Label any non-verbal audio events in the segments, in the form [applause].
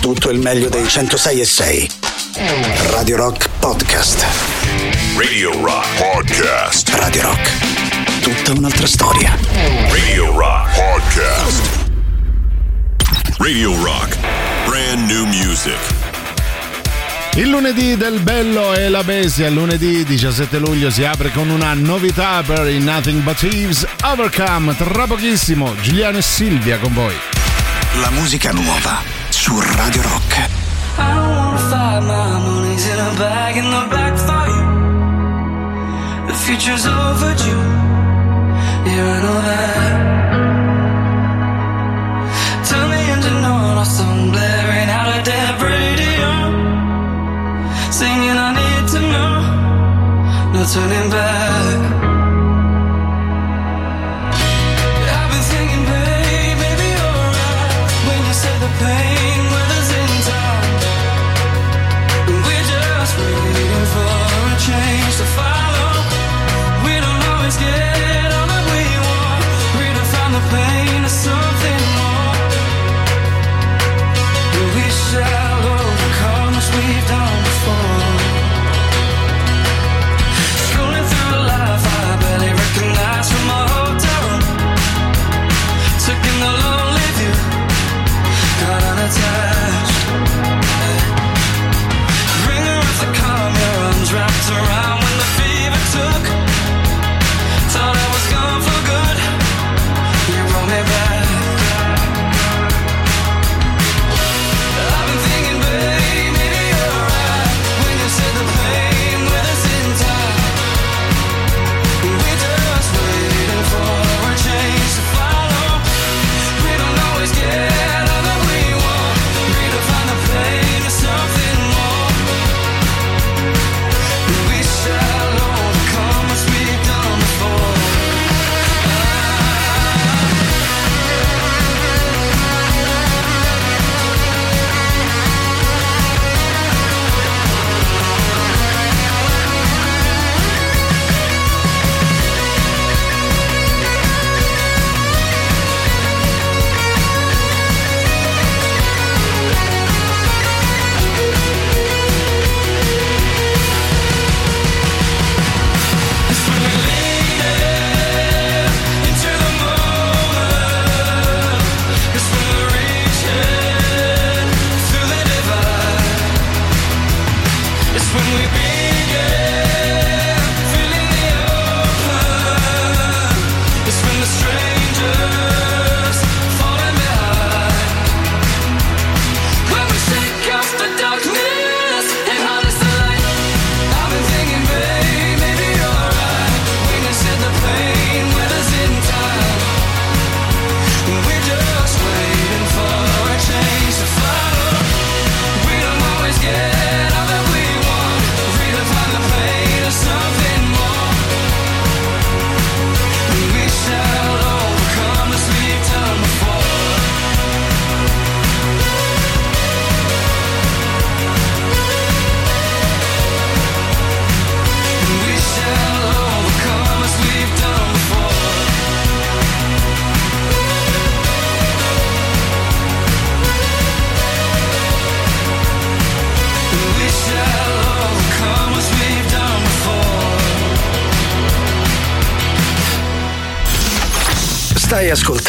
tutto il meglio dei 106 e 6. Radio Rock Podcast. Radio Rock Podcast. Radio Rock. Tutta un'altra storia. Radio Rock Podcast. Radio Rock. Brand new music. Il lunedì del Bello e la Bestia, il lunedì 17 luglio si apre con una novità per i Nothing But Thieves Overcome. Tra pochissimo, Giuliano e Silvia con voi. La musica nuova I don't wanna fight, my money's in a bag in the back for you. The future's overdue. Yeah, I know that. Turn the engine on, or some blaring out a dead radio. Singing, I need to know. No turning back. I've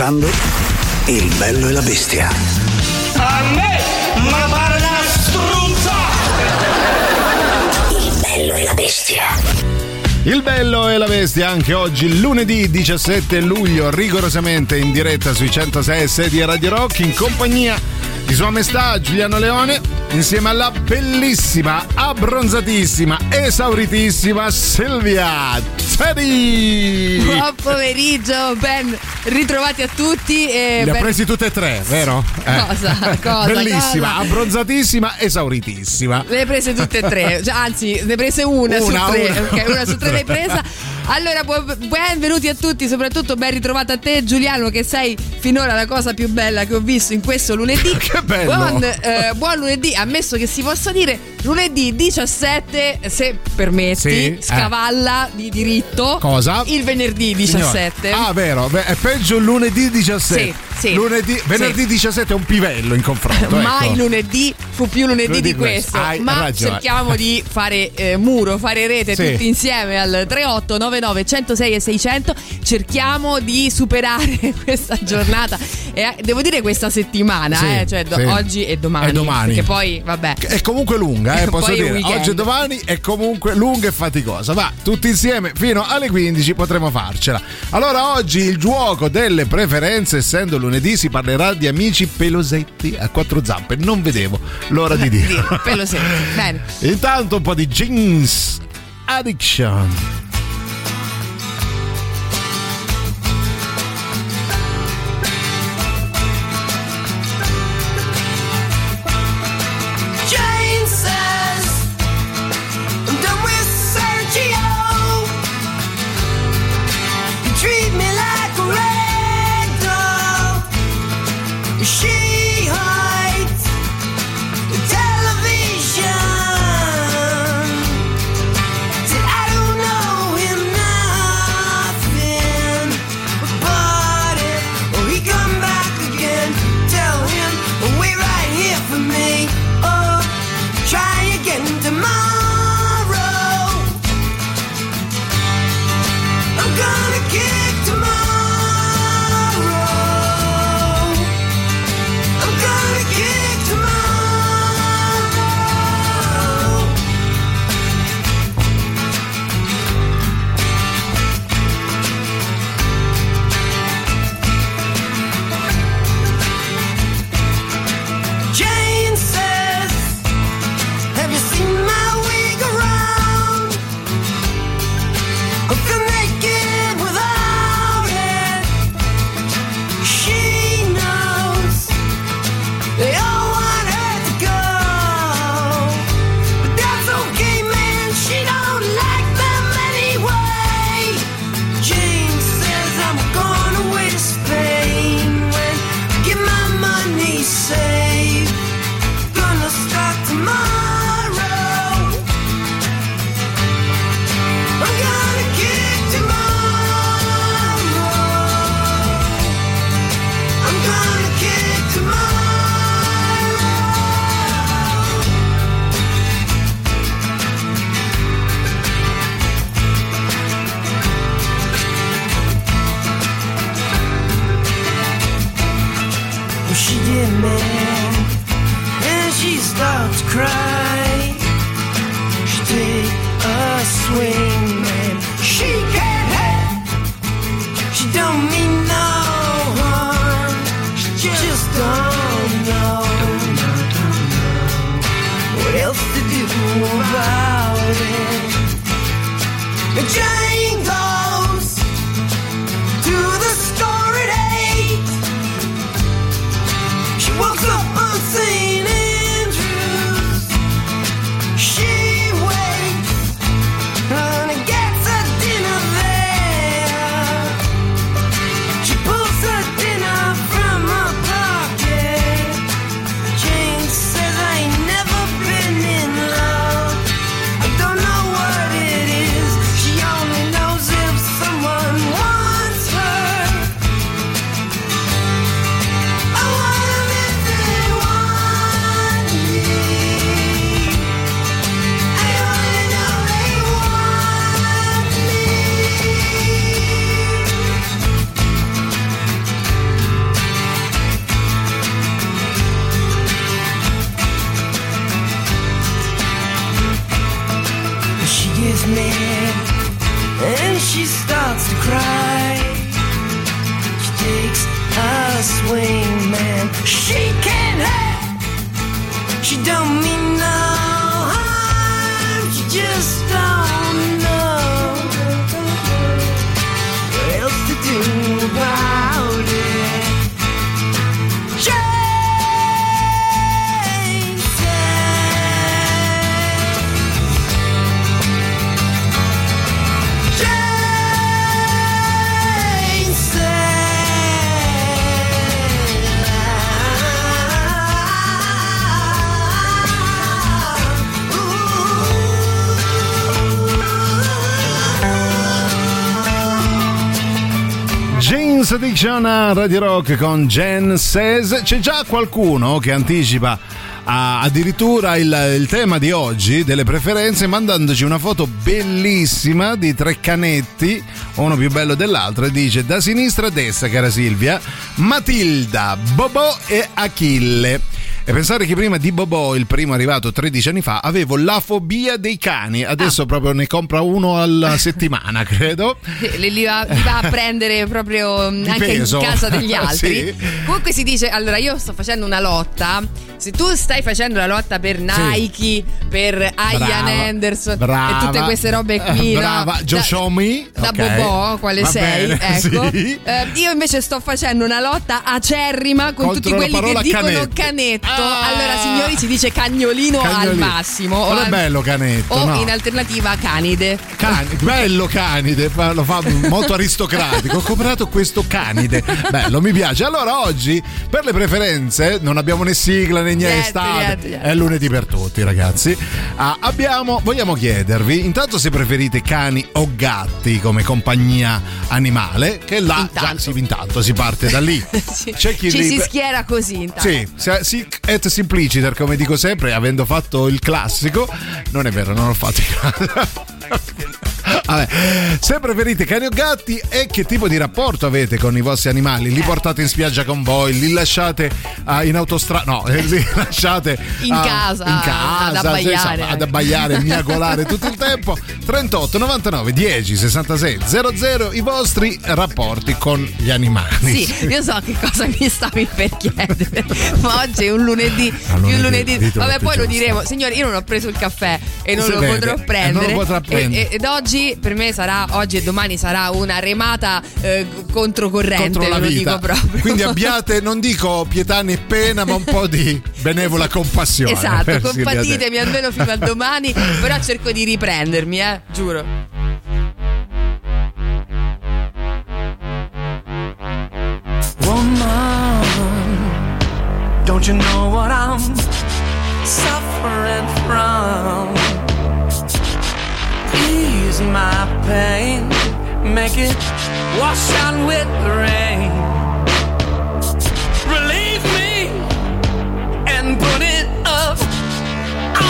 ascoltando Il bello e la bestia. A me, ma pare una struzza! Il bello e la bestia. Il bello e la bestia anche oggi, lunedì 17 luglio, rigorosamente in diretta sui 106 e 6 di Radio Rock in compagnia di Sua Maestà Giuliano Leone insieme alla bellissima, abbronzatissima, esauritissima Silvia Teddy. Buon pomeriggio, ben ritrovati a tutti. E ha ben- presi tutte e tre, vero? Eh. Cosa? [laughs] Cosa? Bellissima, Cosa? abbronzatissima, esauritissima. Le hai prese tutte e tre, Cioè, anzi, ne prese una, Una, su tre. una. Ok, una su tre l'hai presa. [laughs] Allora, benvenuti a tutti, soprattutto ben ritrovato a te, Giuliano, che sei finora la cosa più bella che ho visto in questo lunedì. [laughs] Che bello! Buon, eh, buon lunedì, ammesso che si possa dire lunedì 17, se permetti, Sì, eh. scavalla di diritto. Cosa? Il venerdì 17. Signora. Ah, vero, Beh, è peggio lunedì 17. Sì, sì. Lunedì, venerdì sì. 17 è un pivello in confronto. [laughs] Mai ecco. lunedì fu più lunedì, lunedì di questo. questo. Ma ragione. cerchiamo di fare eh, muro, fare rete sì. tutti insieme al 3899 106 e 600. Cerchiamo di superare [laughs] questa giornata. E, eh, devo dire questa settimana, sì, eh, cioè, do- oggi e domani. E domani. Perché poi, vabbè. È comunque lunga, eh, [laughs] posso dire. Oggi e domani è comunque lunga e faticosa. Ma tutti insieme fino alle 15 potremo farcela. Allora oggi il gioco delle preferenze, essendo lunedì si parlerà di amici pelosetti a quattro zampe. Non vedevo l'ora di [laughs] dire. pelosetti, bene. Intanto un po' di jeans addiction. Sex Addiction a Radio Rock con Jen Says. C'è già qualcuno che anticipa ah, addirittura il, il tema di oggi delle preferenze mandandoci una foto bellissima di tre canetti, uno più bello dell'altro, e dice da sinistra a destra, cara Silvia, Matilda, Bobò e Achille. E pensare che prima di Bobò, il primo arrivato 13 anni fa, avevo la fobia dei cani. Adesso proprio ne compra uno alla [laughs] settimana, credo. Li, li va, li va a prendere proprio [laughs] mm, anche peso. in casa degli [laughs] altri. Sì. Comunque si dice: allora, io sto facendo una lotta. Se tu stai facendo la lotta per Nike, per Ian Anderson brava, e tutte queste robe qui, no? Brava, Josh da, Homme, da ok. Bobò, quale Va sei? bene, ecco. sì. Eh, io invece sto facendo una lotta acerrima con Contro tutti quelli che dicono canetto. canetto. Ah. Allora, signori, si dice cagnolino, al Cagnolino. massimo. o Non è al- bello canetto, O no. in alternativa canide. Cani- bello canide, lo fa molto aristocratico. Ho comprato questo canide. Bello, mi piace. Allora oggi, per le preferenze, non abbiamo né sigla né niente, Niente, state. niente. È lunedì per tutti, ragazzi. Ah, abbiamo, vogliamo chiedervi, intanto se preferite cani o gatti come compagnia animale, che là già Intanto. si, intanto si parte da lì. [laughs] Sì. C'è chi Ci li- si schiera così intanto. sì, sic et simpliciter, come dico sempre, avendo fatto il classico. Non è vero, non ho fatto il [laughs] Vabbè, se preferite cani o gatti e che tipo di rapporto avete con i vostri animali? Li portate in spiaggia con voi, li lasciate ah, in autostrada? No, eh, [laughs] li lasciate In ah, casa, in casa, ad abbaiare. insomma, ad abbaiare, miagolare tutto il tempo. 38 99 10 66 00 i vostri rapporti con gli animali. Sì, io so che cosa mi stavi per chiedere, ma oggi è un lunedì, Ah, più lunedì, lunedì. Vabbè, poi lo diremo. Signori, io non ho preso il caffè e non Si lo vede, potrò e non prendere. lo potrà E- prendere. E- ed oggi per me sarà, oggi e domani sarà una remata eh, controcorrente, contro lo vita. dico proprio. Quindi abbiate, non dico pietà né pena, ma un po' di benevola compassione. Esatto, [laughs] Silvia Te. compatitemi almeno fino a domani, però cerco di riprendermi, eh, giuro. Woman, don't you know what I'm suffering from? Ease my pain, make it wash out with the rain. Relieve me and put it up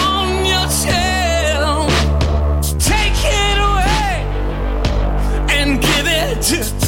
on your shelf. Take it away and give it to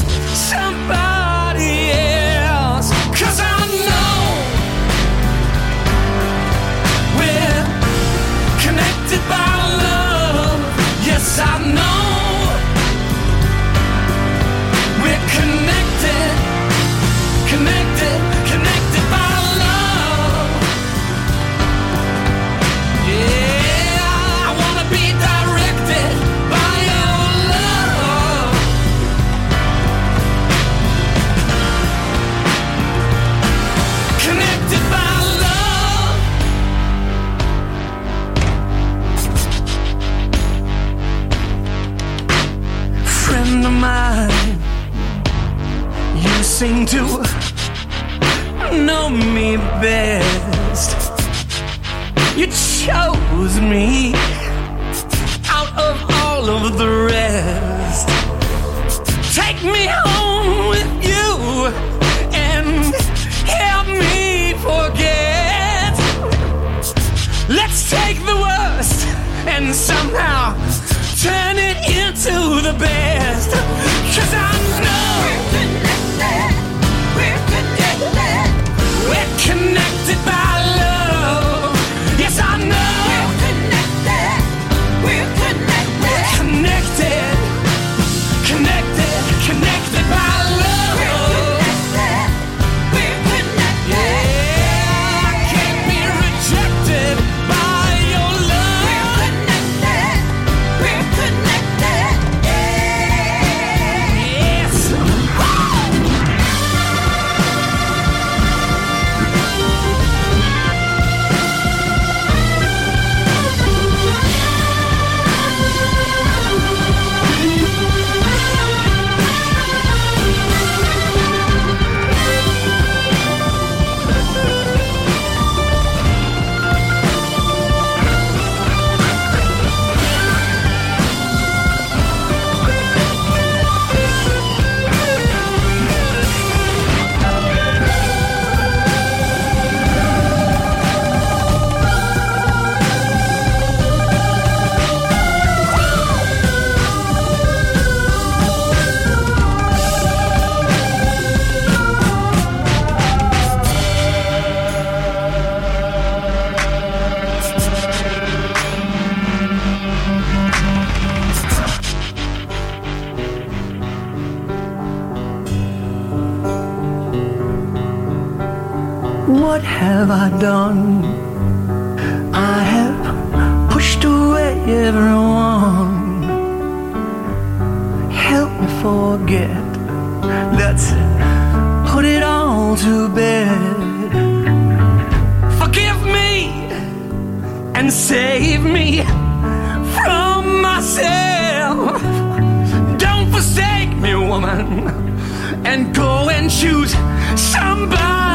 and go and choose somebody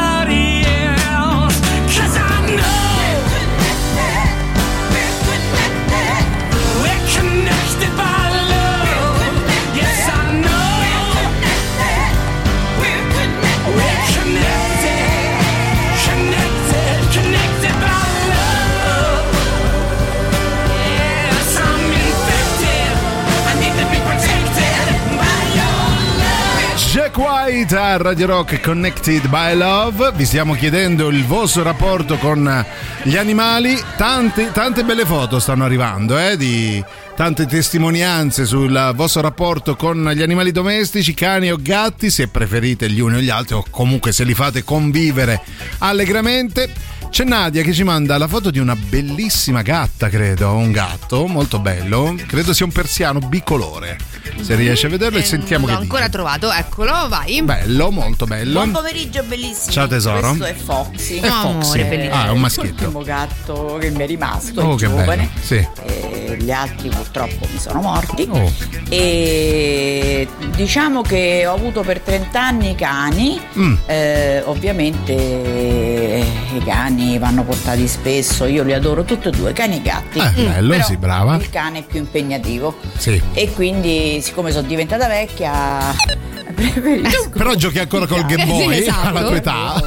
Jack White a Radio Rock Connected by Love. Vi stiamo chiedendo il vostro rapporto con gli animali. Tante, tante belle foto stanno arrivando, eh, di tante testimonianze sul vostro rapporto con gli animali domestici, cani o gatti, se preferite gli uni o gli altri, o comunque se li fate convivere allegramente. C'è Nadia che ci manda la foto di una bellissima gatta, credo, un gatto molto bello, credo sia un persiano bicolore. Se riesce a vederlo e Eh, sentiamo che l'ho ancora dice. trovato, eccolo, vai. Bello, molto bello. Buon pomeriggio bellissimo. Ciao, tesoro. Questo è Foxy. È Foxy. amore, bellissimo. Ah, è un maschietto. L'ultimo gatto che mi è rimasto, Oh, è che giovane. bello. Sì. Eh, gli altri purtroppo mi sono morti. Oh. E diciamo che ho avuto per 30 anni cani. Mm. Eh, ovviamente i cani vanno portati spesso. Io li adoro tutti e due, cani e gatti. Eh, bello, Però sì, brava. Il cane è più impegnativo. Sì. E quindi, siccome sono diventata vecchia, [laughs] preferisco. Però giochi ancora col Game Eh, sì, Boy [laughs] esatto. alla tua età.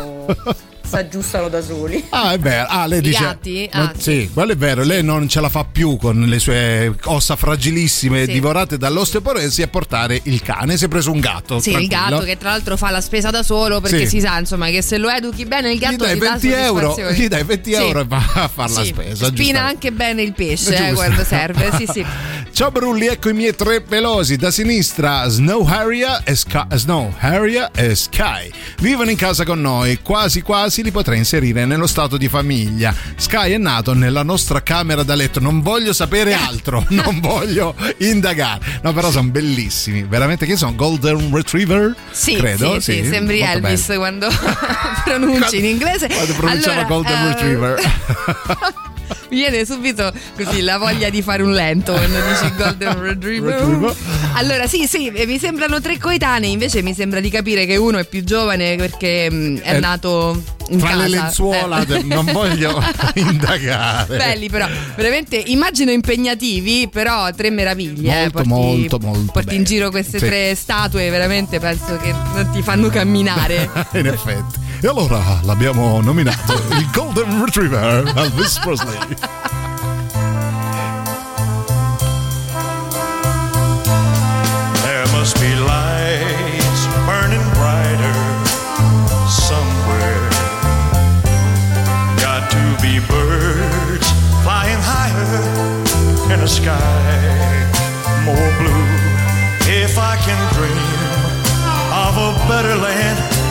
Si aggiustano da soli. Ah, è vero. Ah, lei I dice. gatti? Ma- Ah, sì, quello è vero. Lei non ce la fa più con le sue ossa fragilissime Sì. divorate dall'osteoporosi a portare il cane. Si è preso un gatto. Sì, il tranquillo. gatto che tra l'altro fa la spesa da solo perché Sì. si sa insomma che se lo educhi bene il gatto Gli dai ti dà 20 euro, gli dai 20 Sì. euro e va a fare la spesa. Spina anche bene il pesce eh, quando serve. Sì, sì. [laughs] Ciao Brulli, ecco i miei tre pelosi. Da sinistra Snow Harrier e Sky. Snow Harrier e Sky. Vivono in casa con noi, quasi quasi li potrei inserire nello stato di famiglia. Sky è nato nella nostra camera da letto, non voglio sapere [laughs] altro, non voglio indagare. No, però sono bellissimi, veramente che sono Golden Retriever? Sì, Credo, sì, sì, sembri molto Elvis bello. quando [laughs] pronunci in inglese. Quando pronunciava Allora, Golden eh, Retriever. [laughs] Mi [laughs] viene subito così la voglia di fare un lento quando dici Golden Retriever. Allora, sì, sì, eh, mi sembrano tre coetanei, invece mi sembra di capire che uno è più giovane perché mh, è Eh, nato in Tra casa. le lenzuola, Eh. non voglio [laughs] indagare. Belli però, veramente immagino impegnativi, però tre meraviglie. eh, Molto, porti, molto, molto Porti in belli. giro queste Sì. tre statue, veramente penso che non ti fanno camminare. [laughs] In effetti. E allora l'abbiamo nominato [laughs] il Golden Retriever Elvis Presley. There must be lights burning brighter somewhere. Got to be birds flying higher in a sky more blue. If I can dream of a better land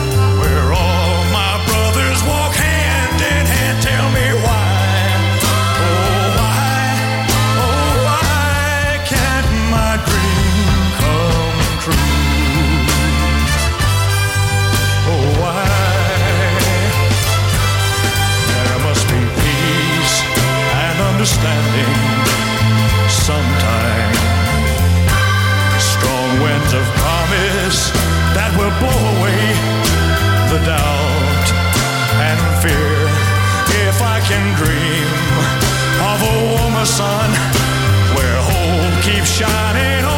the doubt and fear. If I can dream of a warmer sun where hope keeps shining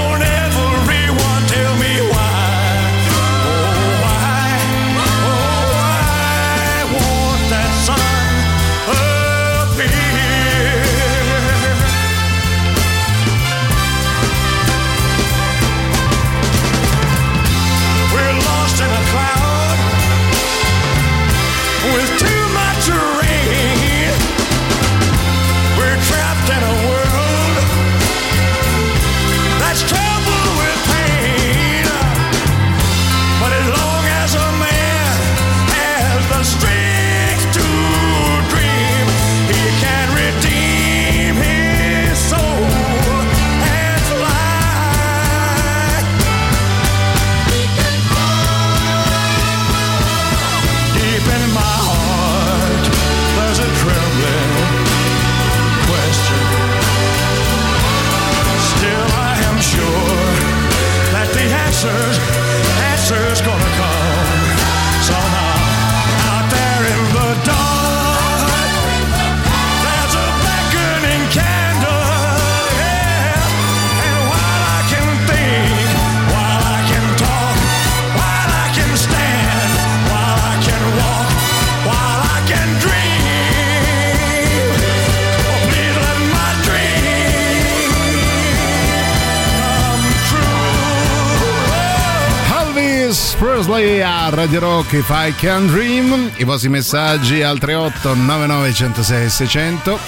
Presley a Radio Rock If I Can Dream. I vostri messaggi al 38 99 106 600.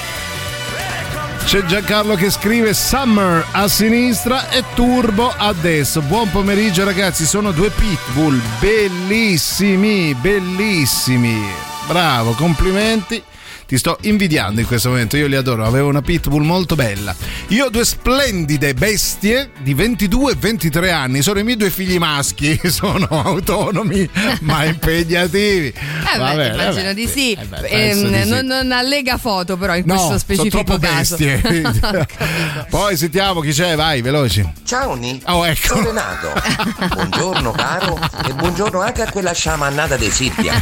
C'è Giancarlo che scrive Summer a sinistra e Turbo a destra. Buon pomeriggio ragazzi, sono due pitbull bellissimi, bellissimi. Bravo, complimenti. Ti sto invidiando in questo momento, io li adoro, avevo una pitbull molto bella. Io ho due splendide bestie di 22 e 23 anni, sono i miei due figli maschi, [laughs] sono autonomi [laughs] ma impegnativi. Eh Va beh, bene, immagino vabbè, di sì. eh beh, Ehm, penso di sì. non, non allega foto però in No, questo specifico sono troppo caso. bestie. [laughs] Poi sentiamo chi c'è, vai, veloci. Ciao Ni, Oh, ecco. sono Renato. buongiorno caro e buongiorno anche a quella sciamannata di Silvia.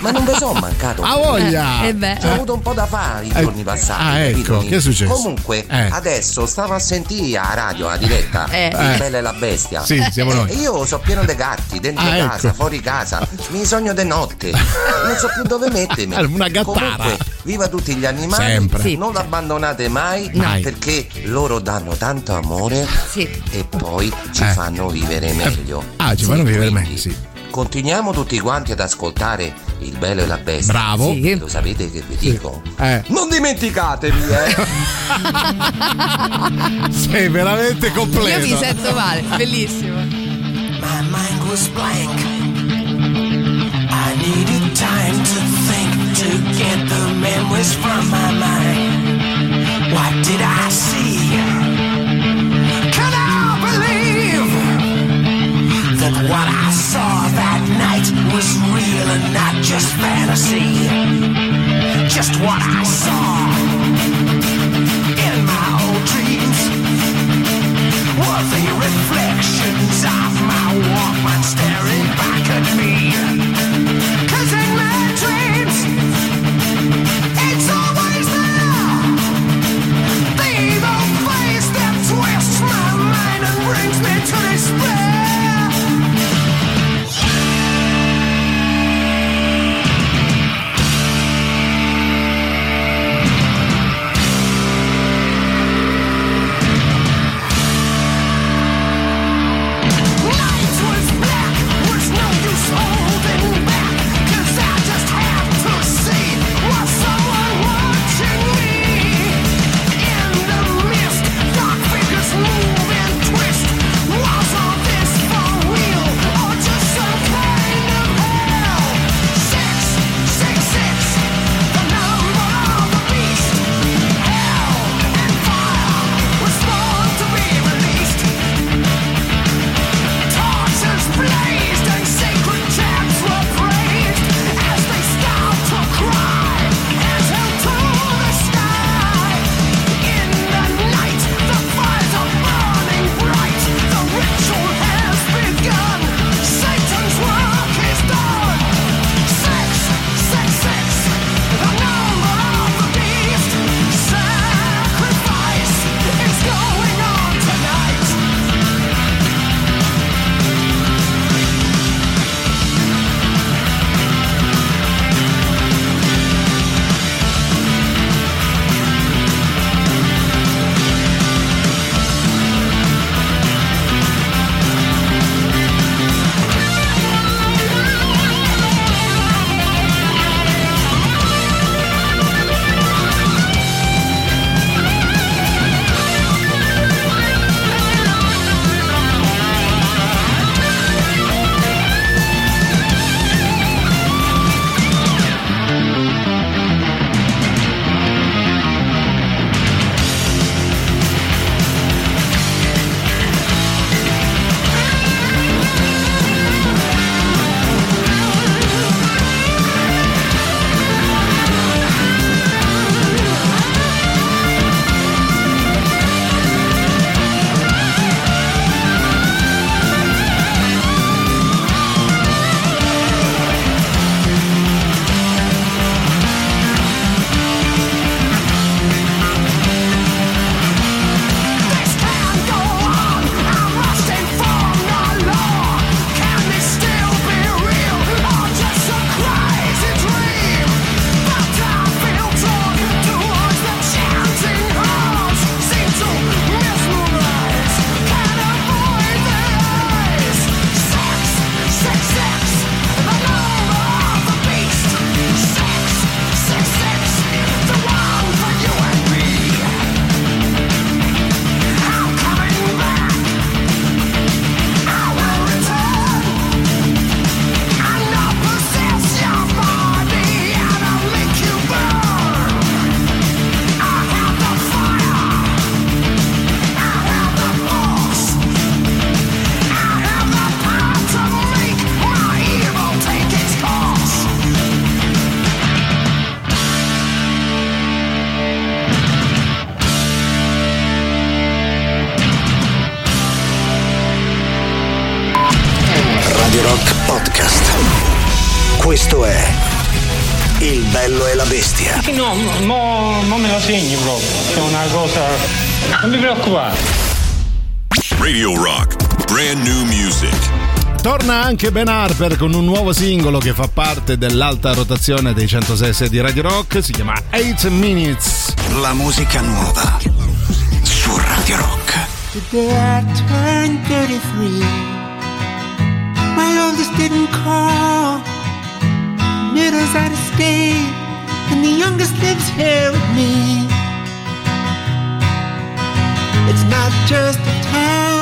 Ma non vi sono mancato. A voglia! Eh beh. Ci ho avuto un po' da fare i Eh, giorni passati. ah, ecco, che è successo? Comunque, Eh. adesso stavo a sentire a radio, a diretta, [laughs] Eh. il Eh. bello e la bestia. Sì, siamo noi. E io so pieno di gatti, dentro Ah, casa, ecco. fuori casa. Mi sogno di notte. [laughs] Non so più dove mettermi. Una gattara. Comunque, viva tutti gli animali. Sempre. Sì. Non l'abbandonate mai Mai. perché loro danno tanto amore Sì. e poi ci Eh. fanno vivere meglio. Ah, ci fanno vivere meglio, sì. Continuiamo tutti quanti ad ascoltare il bello e la bestia. Bravo. Sì. Lo sapete che vi dico? Eh, Non dimenticatevi, eh! [laughs] sei veramente Io completo. mi sento male, bellissimo. My mind was blank. I needed time to think to get the memories from my mind. What did I see? That what I saw that night was real and not just fantasy? Just what I saw in my old dreams were the reflections of my Walkman staring back at me. Anche Ben Harper con un nuovo singolo che fa parte dell'alta rotazione dei 106 di Radio Rock, si chiama 8 Minutes. La musica nuova su Radio Rock. Today I turned 33. My oldest didn't call. Middle's out of state. And the youngest lives here with me. It's not just a town,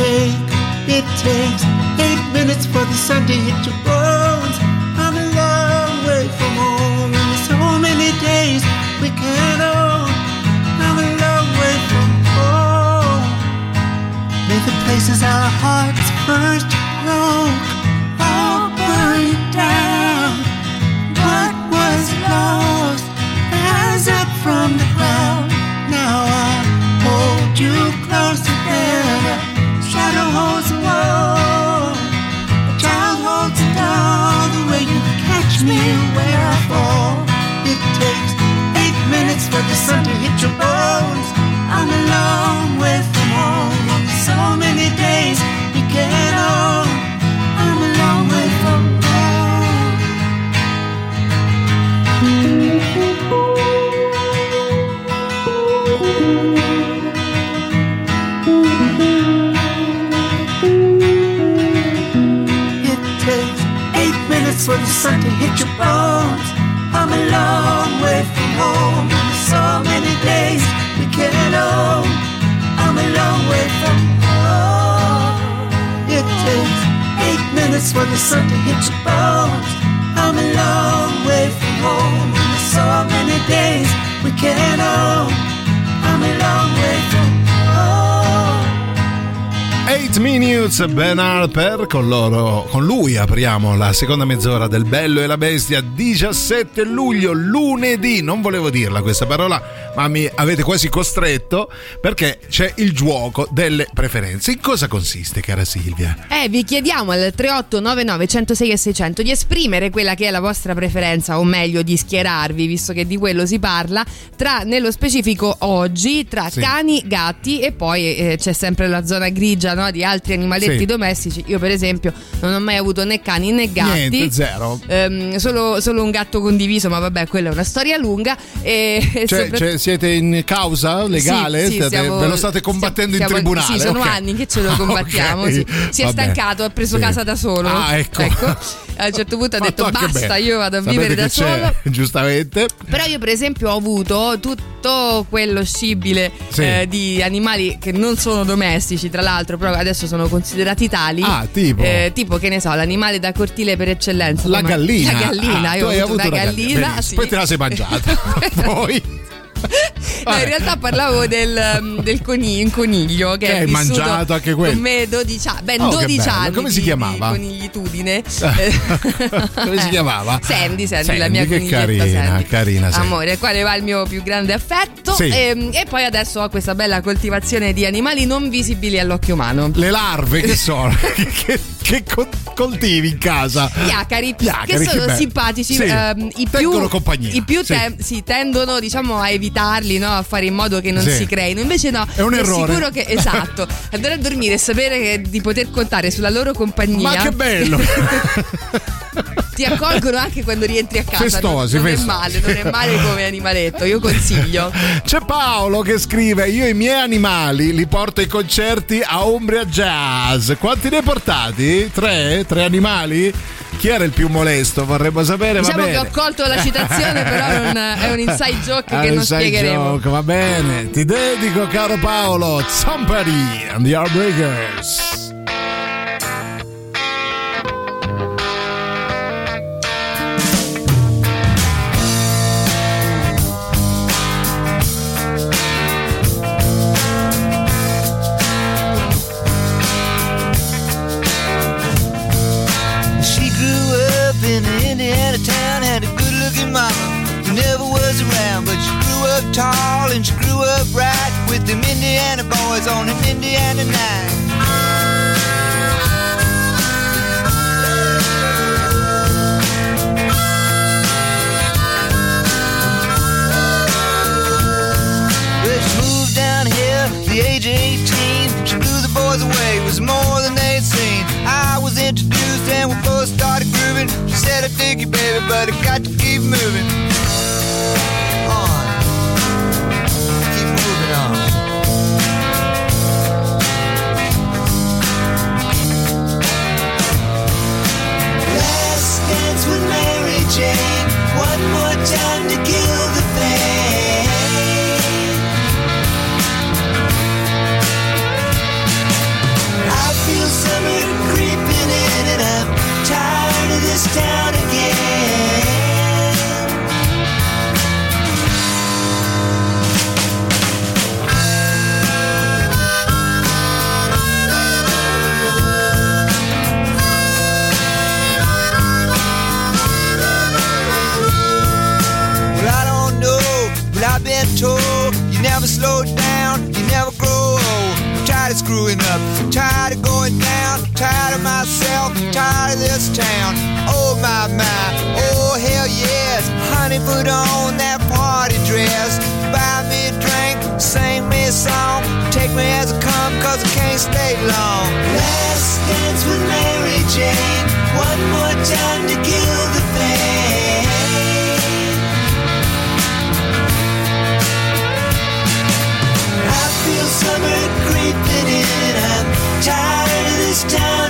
make. It takes eight minutes for the sun to hit your bones. I'm a long way from home, and so many days we can't own. I'm a long way from home. May the places our hearts first broke Oh. Ben Harper, con, loro, con lui apriamo la seconda mezz'ora del Bello e la Bestia, 17 luglio, lunedì, non volevo dirla questa parola, ma mi avete quasi costretto perché c'è il gioco delle preferenze. In cosa consiste, cara Silvia? Eh, vi chiediamo al 3899 106 e 600 di esprimere quella che è la vostra preferenza, o meglio di schierarvi, visto che di quello si parla, tra nello specifico oggi tra Sì. cani, gatti e poi eh, c'è sempre la zona grigia no, di altri animaletti Sì. domestici. Io, per esempio, non ho mai avuto né cani né gatti. Niente, zero. Ehm, solo, solo un gatto condiviso, ma vabbè, quella è una storia lunga. E Cioè, sopra- cioè, siete in causa legale? Sì, sì, State- siamo- ve lo state combattendo siamo- in tribunale? Sì, sono ok. anni che ce lo [laughs] combattiamo. Ok, sì. Si è vabbè. stancato, ha preso casa da solo. Ah, ecco. A un certo punto ha detto basta, io vado a Sapete vivere da solo. [laughs] Giustamente. Però io per esempio ho avuto tutto quello scibile eh, di animali che non sono domestici, tra l'altro, però adesso sono considerati tali. Ah, tipo? Eh, tipo che ne so, l'animale da cortile per eccellenza. La gallina. La gallina, Ah, io ho avuto avuto una gallina. Benissimo. sì. Poi te la sei mangiata. [laughs] Poi. No, in realtà parlavo del, um, del coniglio, un coniglio che, Che è hai mangiato anche quello? con me 12 anni, ben Oh, che 12 bello. anni. Come si chiamava? Di coniglitudine. [laughs] Come si chiamava? Sandy, Sandy, Sandy, la mia che carina, Sandy. carina, Sandy. Amore, quale va il mio più grande affetto. Sì. E, e poi adesso ho questa bella coltivazione di animali non visibili all'occhio umano. Le larve che sono? [laughs] che, che co- coltivi in casa? Gli acari, Gli acari, che sono simpatici, Sì, ehm, i più, i più te- sì, tendono diciamo a evitarli, no? a fare in modo che non si creino. Invece no, È un errore. assicuro che [laughs] esatto, andare a dormire e sapere che- di poter contare sulla loro compagnia. Ma che bello! [laughs] Ti accolgono anche quando rientri a casa. Festosi, non, non è male, non è male come animaletto, io consiglio. [laughs] C'è Paolo che scrive: Io i miei animali li porto ai concerti a Umbria Jazz. Quanti ne hai portati? Tre? Tre animali? Chi era il più molesto? Vorremmo sapere. Diciamo che ho colto la citazione, però non- [laughs] è un inside joke Ah, che non inside spiegheremo. joke, va bene, ti dedico caro Paolo Somebody and the Heartbreakers. Got on that party dress, buy me a drink, sing me a song, take me as I come, cause I can't stay long. Last dance with Mary Jane, one more time to kill the pain. I feel summer creeping in. I'm tired of this town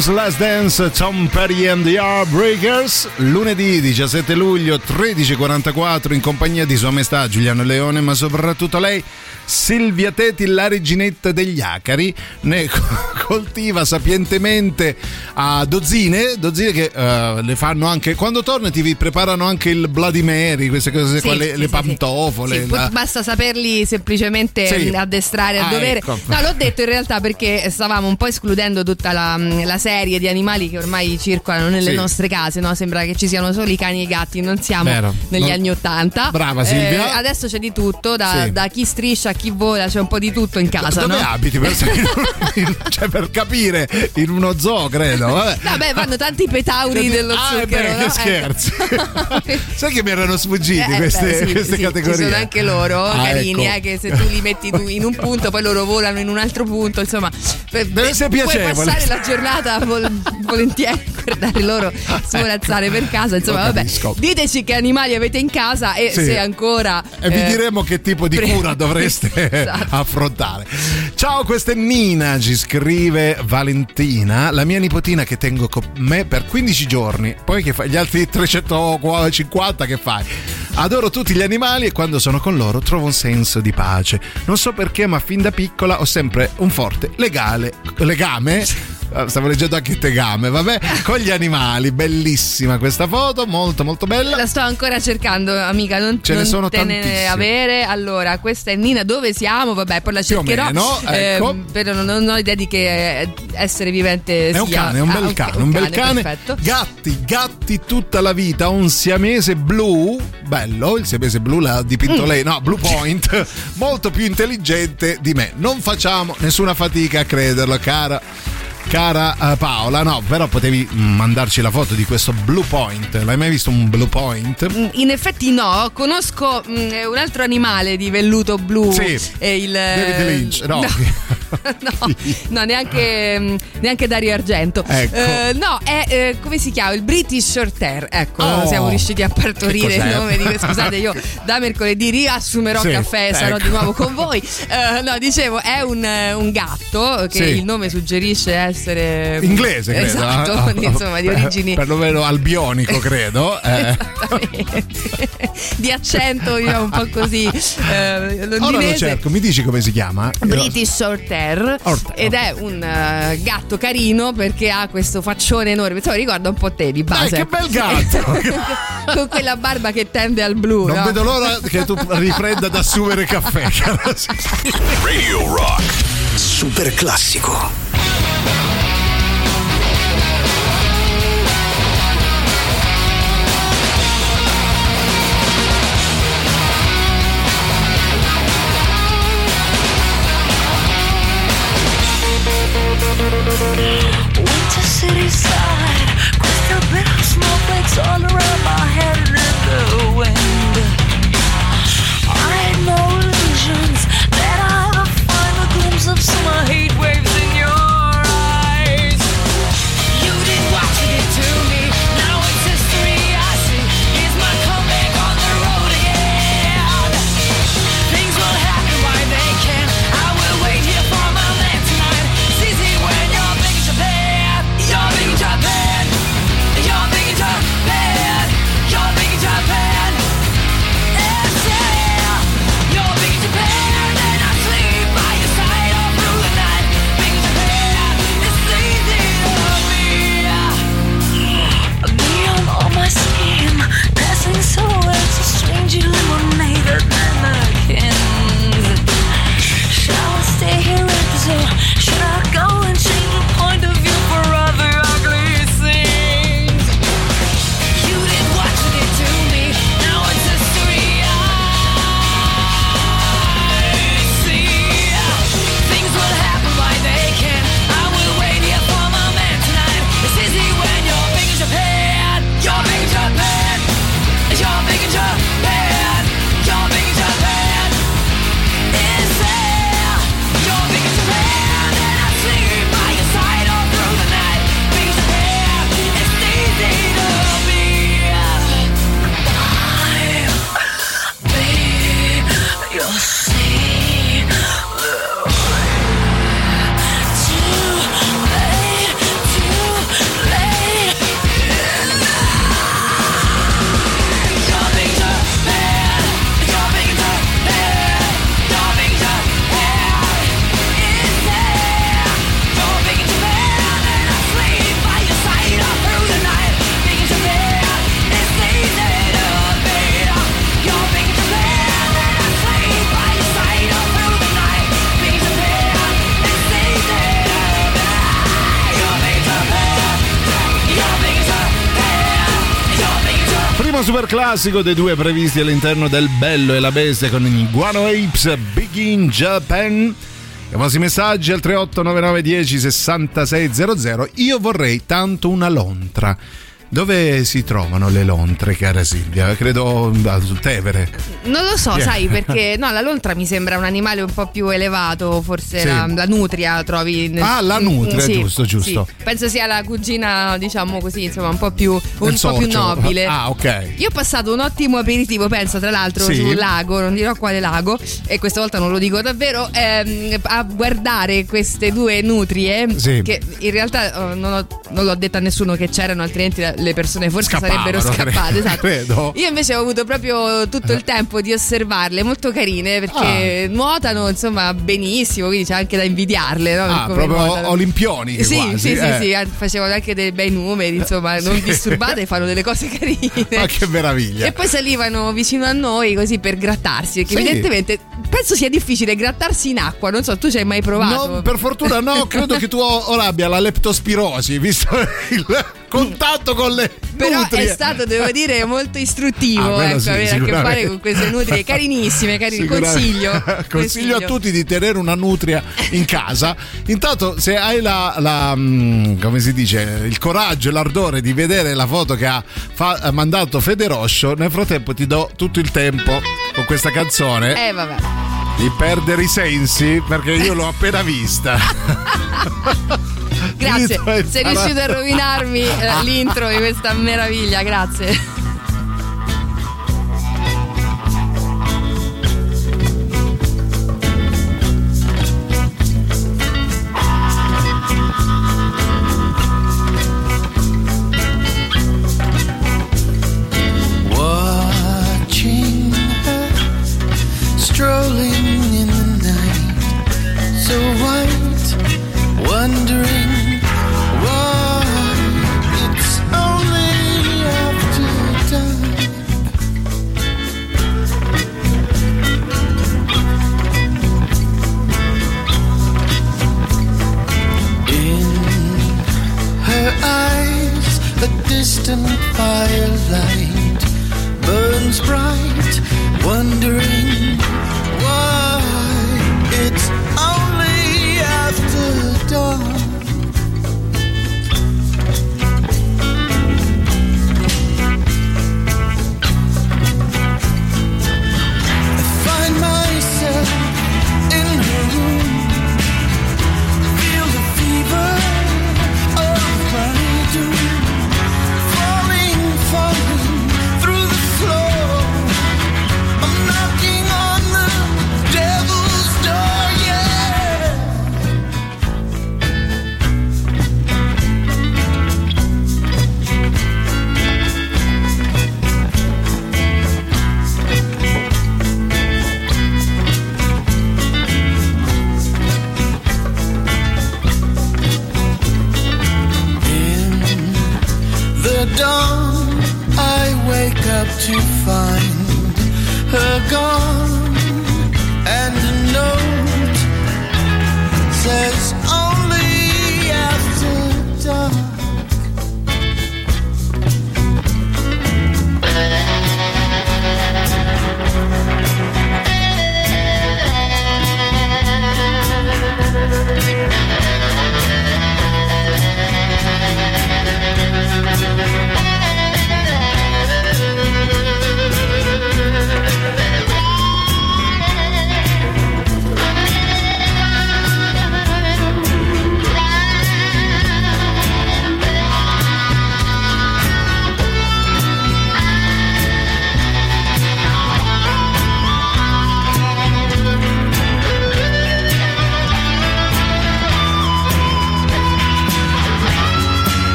Jane's Last Dance, Tom Petty and the Heartbreakers, lunedì 17 luglio 13.44 in compagnia di Sua Maestà Giuliano Leone, ma soprattutto lei, Silvia Teti, la reginetta degli acari, ne [laughs] coltiva sapientemente a dozzine, dozzine che eh, le fanno anche, quando torna ti preparano anche il Bloody Mary, queste cose Sì, qua, le, sì, le pantofole. Sì, la- basta saperli semplicemente addestrare a Ah, dovere. ecco. No, l'ho detto in realtà perché stavamo un po' escludendo tutta la, la serie di animali che ormai circolano nelle Sì. nostre case, no? Sembra che ci siano solo i cani e i gatti, non siamo Vero. negli Non- anni Ottanta. Brava, Silvia. adesso c'è di tutto, da, Sì. da chi striscia a chi vola, c'è un po' di tutto in casa, Dove no? abiti? Per, [laughs] cioè, per capire, in uno zoo, credo. Vabbè. Vabbè, vanno tanti petauri dello Ah, zucchero, beh, no? che Ecco. scherzi. [laughs] Sai che mi erano sfuggiti Eh, queste, beh, queste categorie? Ci sono anche loro Ah, carini, ecco. eh, che se tu li metti in un punto, poi loro volano in un altro punto. Insomma, per- Deve essere puoi piacevole. passare la giornata vol- volentieri [laughs] guardare loro svolazzare per casa. Insomma, vabbè, diteci che animali avete in casa e Sì. se ancora. E vi eh, diremo che tipo di pre- cura dovreste [laughs] Esatto. affrontare. Ciao, questa è Nina, ci scrive Valentina, la mia nipotina che tengo con me per 15 giorni. Poi che fai? Gli altri 350 che fai? Adoro tutti gli animali e quando sono con loro trovo un senso di pace. Non so perché, ma fin da piccola ho sempre un forte legale, legame. Eh, Stavo leggendo anche tegame, vabbè, [laughs] con gli animali. Bellissima questa foto, molto molto bella. La sto ancora cercando, amica. Non, Ce ne non sono te ne tantissime. avere. Allora, questa è Nina. Dove siamo? Vabbè, poi la Più o cercherò. meno, ecco. Ehm, però non, non ho idea di che eh, essere vivente È un sia. cane, è un Ah, bel ok, cane, un bel cane. Perfetto. Gatti, gatti tutta la vita, un siamese blu, bello, il siamese blu l'ha dipinto Mm. lei, no, Blue Point, [laughs] molto più intelligente di me. Non facciamo nessuna fatica a crederlo, cara. Cara eh, Paola, no, però potevi mm, mandarci la foto di questo Blue Point. L'hai mai visto un Blue Point? Mm, In effetti no, conosco mm, un altro animale di velluto blu. Sì. è il, David Lynch, no. no, [laughs] [laughs] no, neanche, mm, neanche Dario Argento. Ecco. Eh, no, è eh, come si chiama? Il British Short Hair. Ecco, Oh. siamo riusciti a partorire il nome di questo. Scusate, io [laughs] da mercoledì riassumerò Sì, caffè, sarò ecco. di nuovo con voi. Eh, no, dicevo, è un, eh, un gatto che Sì. il nome suggerisce essere Inglese, credo. Esatto, eh? insomma, di origini Perlomeno albionico, credo. [laughs] eh. di accento diciamo, un po' così eh, Ora lo londinese. cerco, mi dici come si chiama? British Short Short Hair, ed è un eh, gatto carino perché ha questo faccione enorme. Insomma, ricorda un po' te di base. Dai, che bel gatto! [laughs] Con quella barba che tende al blu. Non no? vedo l'ora che tu riprenda ad assumere caffè. Radio Rock. Super classico. City side, crystal bit of snowflakes all around my head and in the wind. Super classico dei due previsti all'interno del Bello e la Bestia con i Guano Apes Big in Japan. I vostri messaggi al 389910 6600. Io vorrei tanto una lontra. Dove si trovano le lontre, cara Silvia? Credo ah, sul Tevere. Non lo so, Yeah. sai, perché [laughs] no, la lontra mi sembra un animale un po' più elevato, forse Sì. la, la nutria trovi. nel- Ah, la nutria, Sì, giusto, giusto. sì. Penso sia la cugina, diciamo così, insomma, un po' più, un po' più nobile. Ah, ok. Io ho passato un ottimo aperitivo, penso, tra l'altro, sul lago, non dirò quale lago, e questa volta non lo dico davvero, ehm, a guardare queste due nutrie, che in realtà eh, non, ho- non l'ho detto a nessuno che c'erano, altrimenti la- le persone forse sarebbero scappate. esatto. credo. Io invece ho avuto proprio tutto il tempo di osservarle, molto carine, perché nuotano insomma benissimo, quindi c'è anche da invidiarle. No? Ah, proprio nuotano. olimpioniche Sì, quasi. sì, sì, eh. sì, an- facevano anche dei bei numeri, insomma, non [laughs] disturbate, fanno delle cose carine. Ma che meraviglia. E poi salivano vicino a noi così per grattarsi, perché Sì. evidentemente penso sia difficile grattarsi in acqua, non so, tu ci hai mai provato? No, per fortuna no, credo che tu ora abbia la leptospirosi, visto il contatto con le Però nutrie. è stato, devo dire, molto istruttivo Ah, ecco, sì, avere a che fare con queste nutrie carinissime, carini. Sicuramente. [laughs] Consiglio. Consiglio a tutti di tenere una nutria in casa. Intanto, se hai la, la, mm, come si dice, il coraggio e l'ardore di vedere la foto che ha fa- ha mandato Fede Roscio, nel frattempo ti do tutto il tempo con questa canzone Eh, vabbè. di perdere i sensi perché io l'ho appena vista. [laughs] Grazie, sei riuscito a rovinarmi eh, l'intro di questa meraviglia, grazie.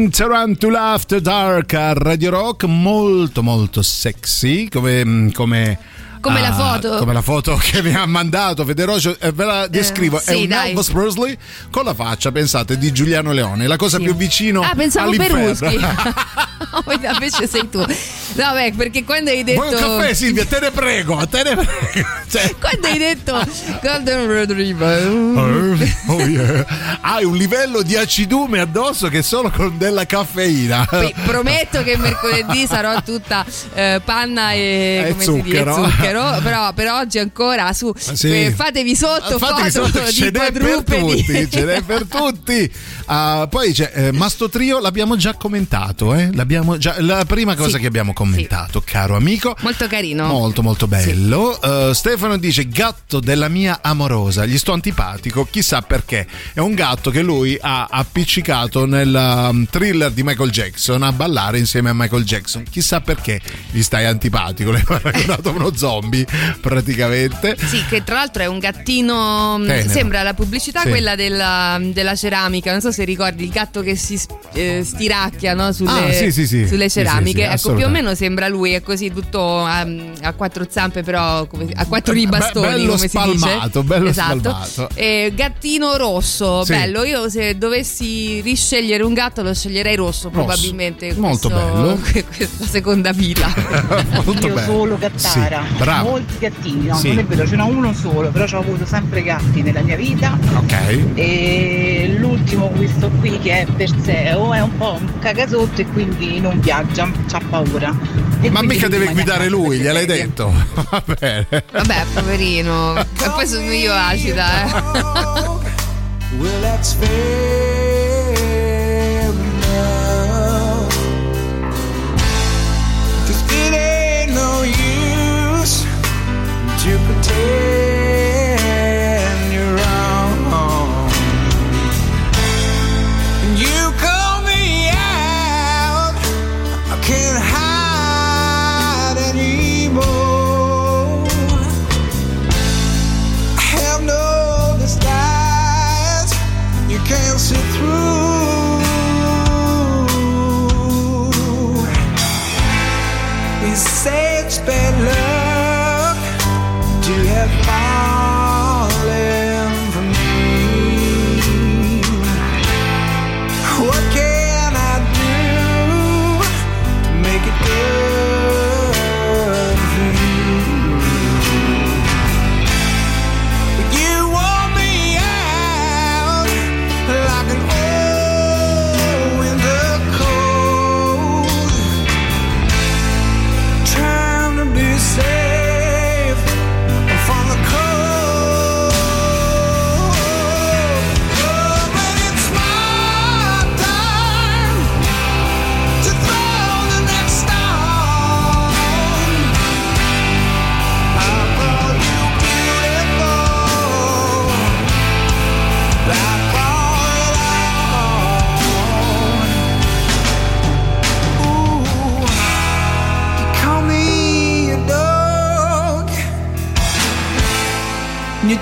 And Tarantula After Dark a Radio Rock, molto molto sexy come, come Come la Ah, foto. Come la foto che mi ha mandato Federocio, eh, ve la descrivo. è sì, un dai. Elvis Presley con la faccia, pensate, di Giuliano Leone, la cosa più vicino Ah, pensavo. Peruschi. [laughs] [laughs] Invece sei tu. No, beh, perché quando hai detto. Vuoi un caffè Silvia? Te ne prego, te ne prego. Cioè, Quando hai detto Golden Retriever. oh yeah. Hai un livello di acidume addosso che solo con della caffeina. Poi prometto che mercoledì sarò tutta eh, panna e, E si dice, zucchero. zucchero, però per oggi ancora su Sì. eh, fatevi sotto Fatevi foto sotto, di n'è per quadrupedi. tutti, ce n'è per [laughs] tutti. Ah, poi c'è eh, Masto Trio, l'abbiamo già commentato, eh? L'abbiamo già, la prima cosa Sì. che abbiamo commentato, caro amico. Molto carino. Molto molto bello. Eh, Stefano dice gatto della mia amorosa, gli sto antipatico, chissà perché. È un gatto che lui ha appiccicato nel um, thriller di Michael Jackson a ballare insieme a Michael Jackson. Chissà perché gli stai antipatico, [laughs] l'hai paragonato a uno zombie praticamente. Sì, che tra l'altro è un gattino. mh, Tenero. Sembra la pubblicità Sì. quella della, della ceramica. Non so se ricordi il gatto che si eh, stiracchia no, sulle, Ah, sì, sì, sulle ceramiche. ecco, più o meno sembra lui, è così tutto a, a quattro zampe, però a quattro Be- ribastoni. bello come si dice. spalmato, bello esatto. spalmato. Eh, gattino rosso, Sì. bello. Io se dovessi riscegliere un gatto lo sceglierei rosso, probabilmente. Molto questo- bello. [laughs] Questa seconda fila. [laughs] Molto Io bello. solo gattara, Sì, bravo. molti gattini, no, Sì. non è vero, ce n'ho uno solo, però ho avuto sempre gatti nella mia vita Ok. e l'ultimo questo qui che è Perseo è un po' un cagasotto e quindi non viaggia, ha paura. E Ma mica deve guidare lui, gliel'hai detto. [laughs] Va bene. Vabbè, poverino. E [laughs] poi sono io acida, eh. Well, that's fair enough. 'Cause it ain't no use to pretend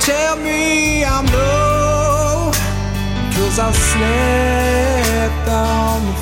tell me I'm low, cause I slept on the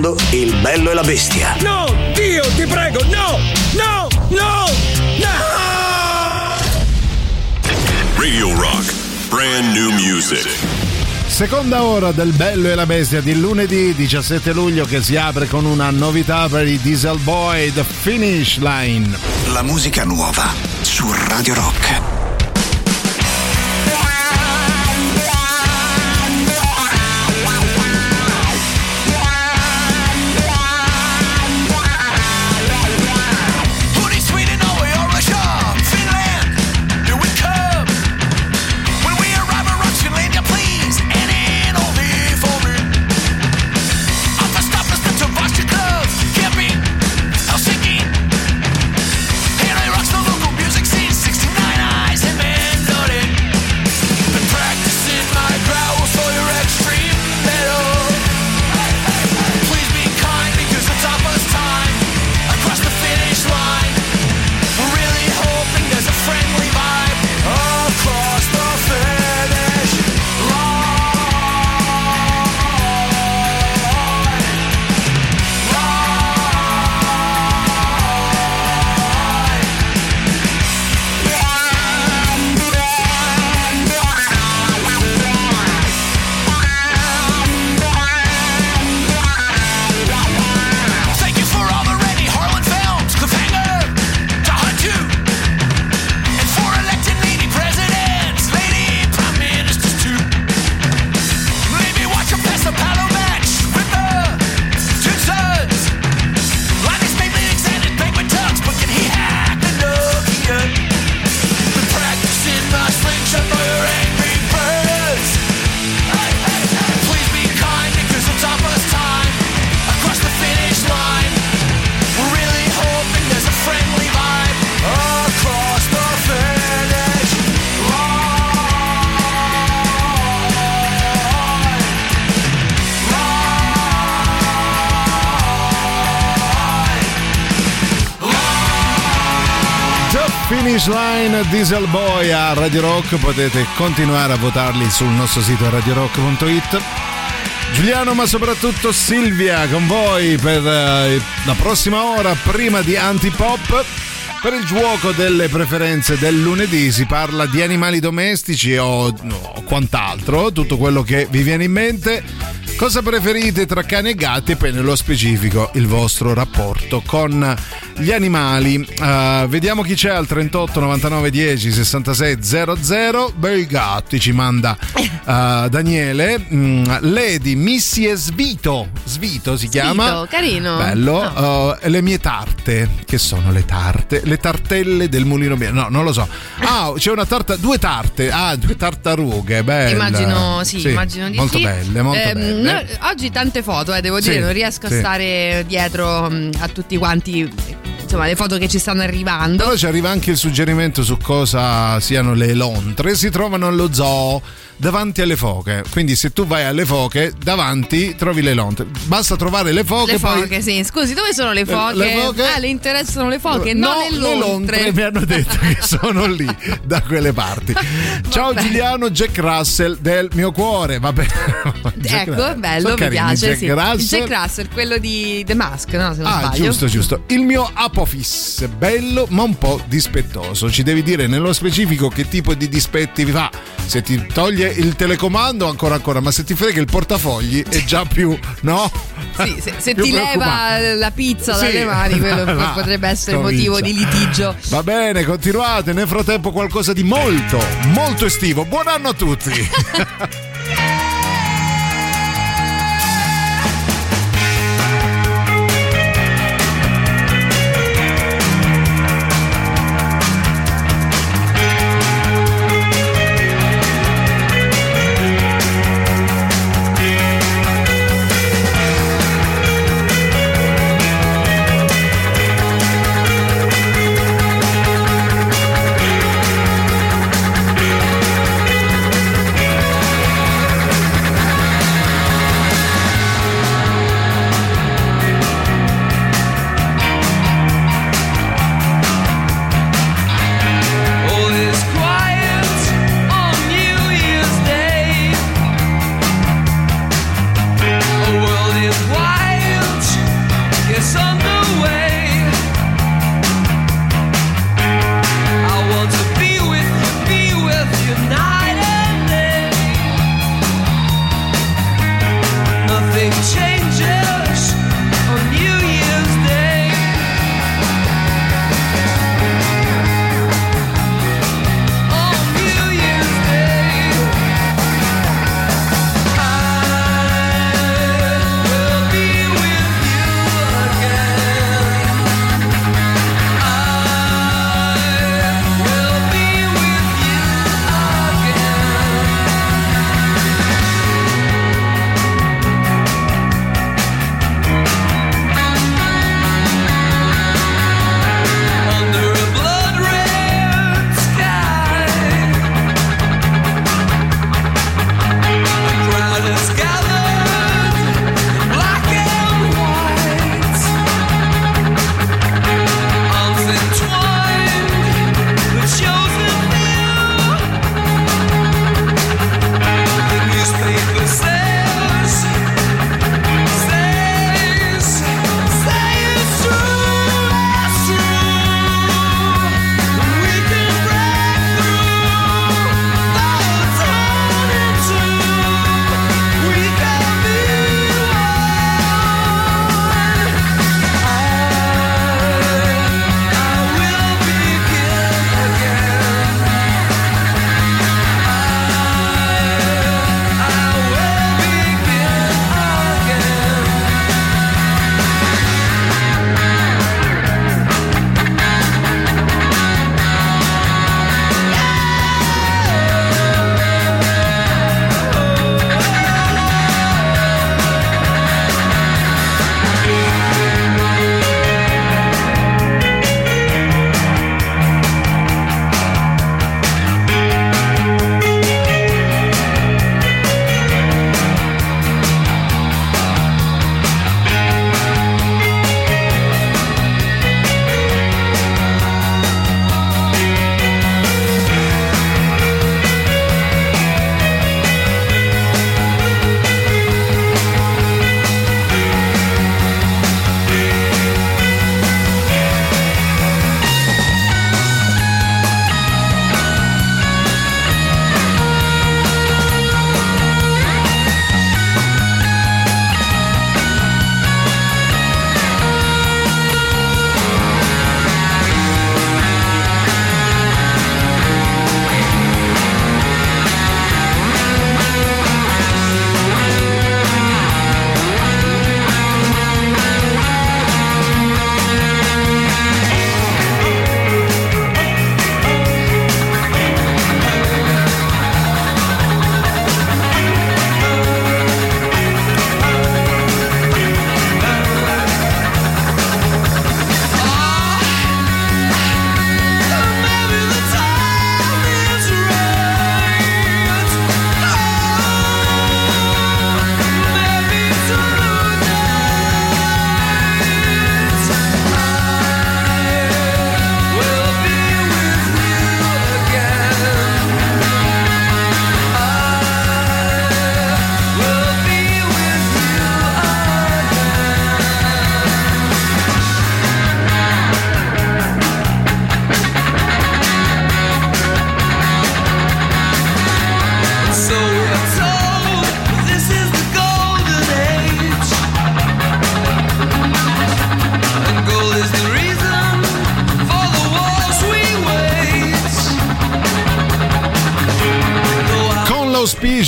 ascoltando Il bello e la bestia. No, Dio, ti prego, no, no, no, no! Radio Rock, brand new music. Seconda ora del Bello e la Bestia di lunedì 17 luglio che si apre con una novità per i Diesel Boy, The Finish Line. La musica nuova su Radio Rock. Finish Line Diesel Boy a Radio Rock, potete continuare a votarli sul nostro sito radiorock.it. Giuliano, ma soprattutto Silvia con voi per eh, la prossima ora, prima di Antipop. Per il gioco delle preferenze del lunedì si parla di animali domestici o, o quant'altro, tutto quello che vi viene in mente. Cosa preferite tra cani e gatti e poi nello specifico il vostro rapporto con gli animali. Eh, vediamo chi c'è al 38 99 10 66 00. Bei gatti ci manda eh, Daniele. Mm, Lady Missy e Svito. Svito si chiama. Svito, carino. Bello. Eh, le mie tarte. Che sono le tarte? Le tartelle del mulino bianco. No, non lo so. Ah, c'è una tarta, due tarte. Ah, due tartarughe. Belle. Immagino, sì, immagino di molto sì. belle, molto Ehm, belle. No, oggi tante foto, eh, devo dire, Sì, non riesco sì. a stare dietro a tutti quanti, insomma, le foto che ci stanno arrivando. Però ci arriva anche il suggerimento su cosa siano le lontre. Si trovano allo zoo davanti alle foche. Quindi se tu vai alle foche, davanti trovi le lontre. Basta trovare le foche. Le poi- foche, sì. Scusi, dove sono le foche? le foche- Ah, le interessano le foche, no, le le lontre. [laughs] mi hanno detto che [laughs] sono lì da quelle parti. Ciao Vabbè. Giuliano Jack Russell del mio cuore. Vabbè. Jack Ecco, Russell. bello, mi carini, piace. Jack sì. Il Russell. Jack Russell, quello di The Mask, no? Se non Ah, sbaglio. giusto, giusto. Il mio Apophis, bello ma un po' dispettoso. Ci devi dire nello specifico che tipo di dispetti vi fa. Se ti toglie il telecomando, ancora ancora, ma se ti frega il portafogli è già più, no? Sì, se, se ti leva la pizza Sì. dalle mani, quello [laughs] Va, potrebbe essere comincia. motivo di litigio. Va bene, continuate. Nel frattempo qualcosa di molto, molto estivo. Buon anno a tutti. [laughs]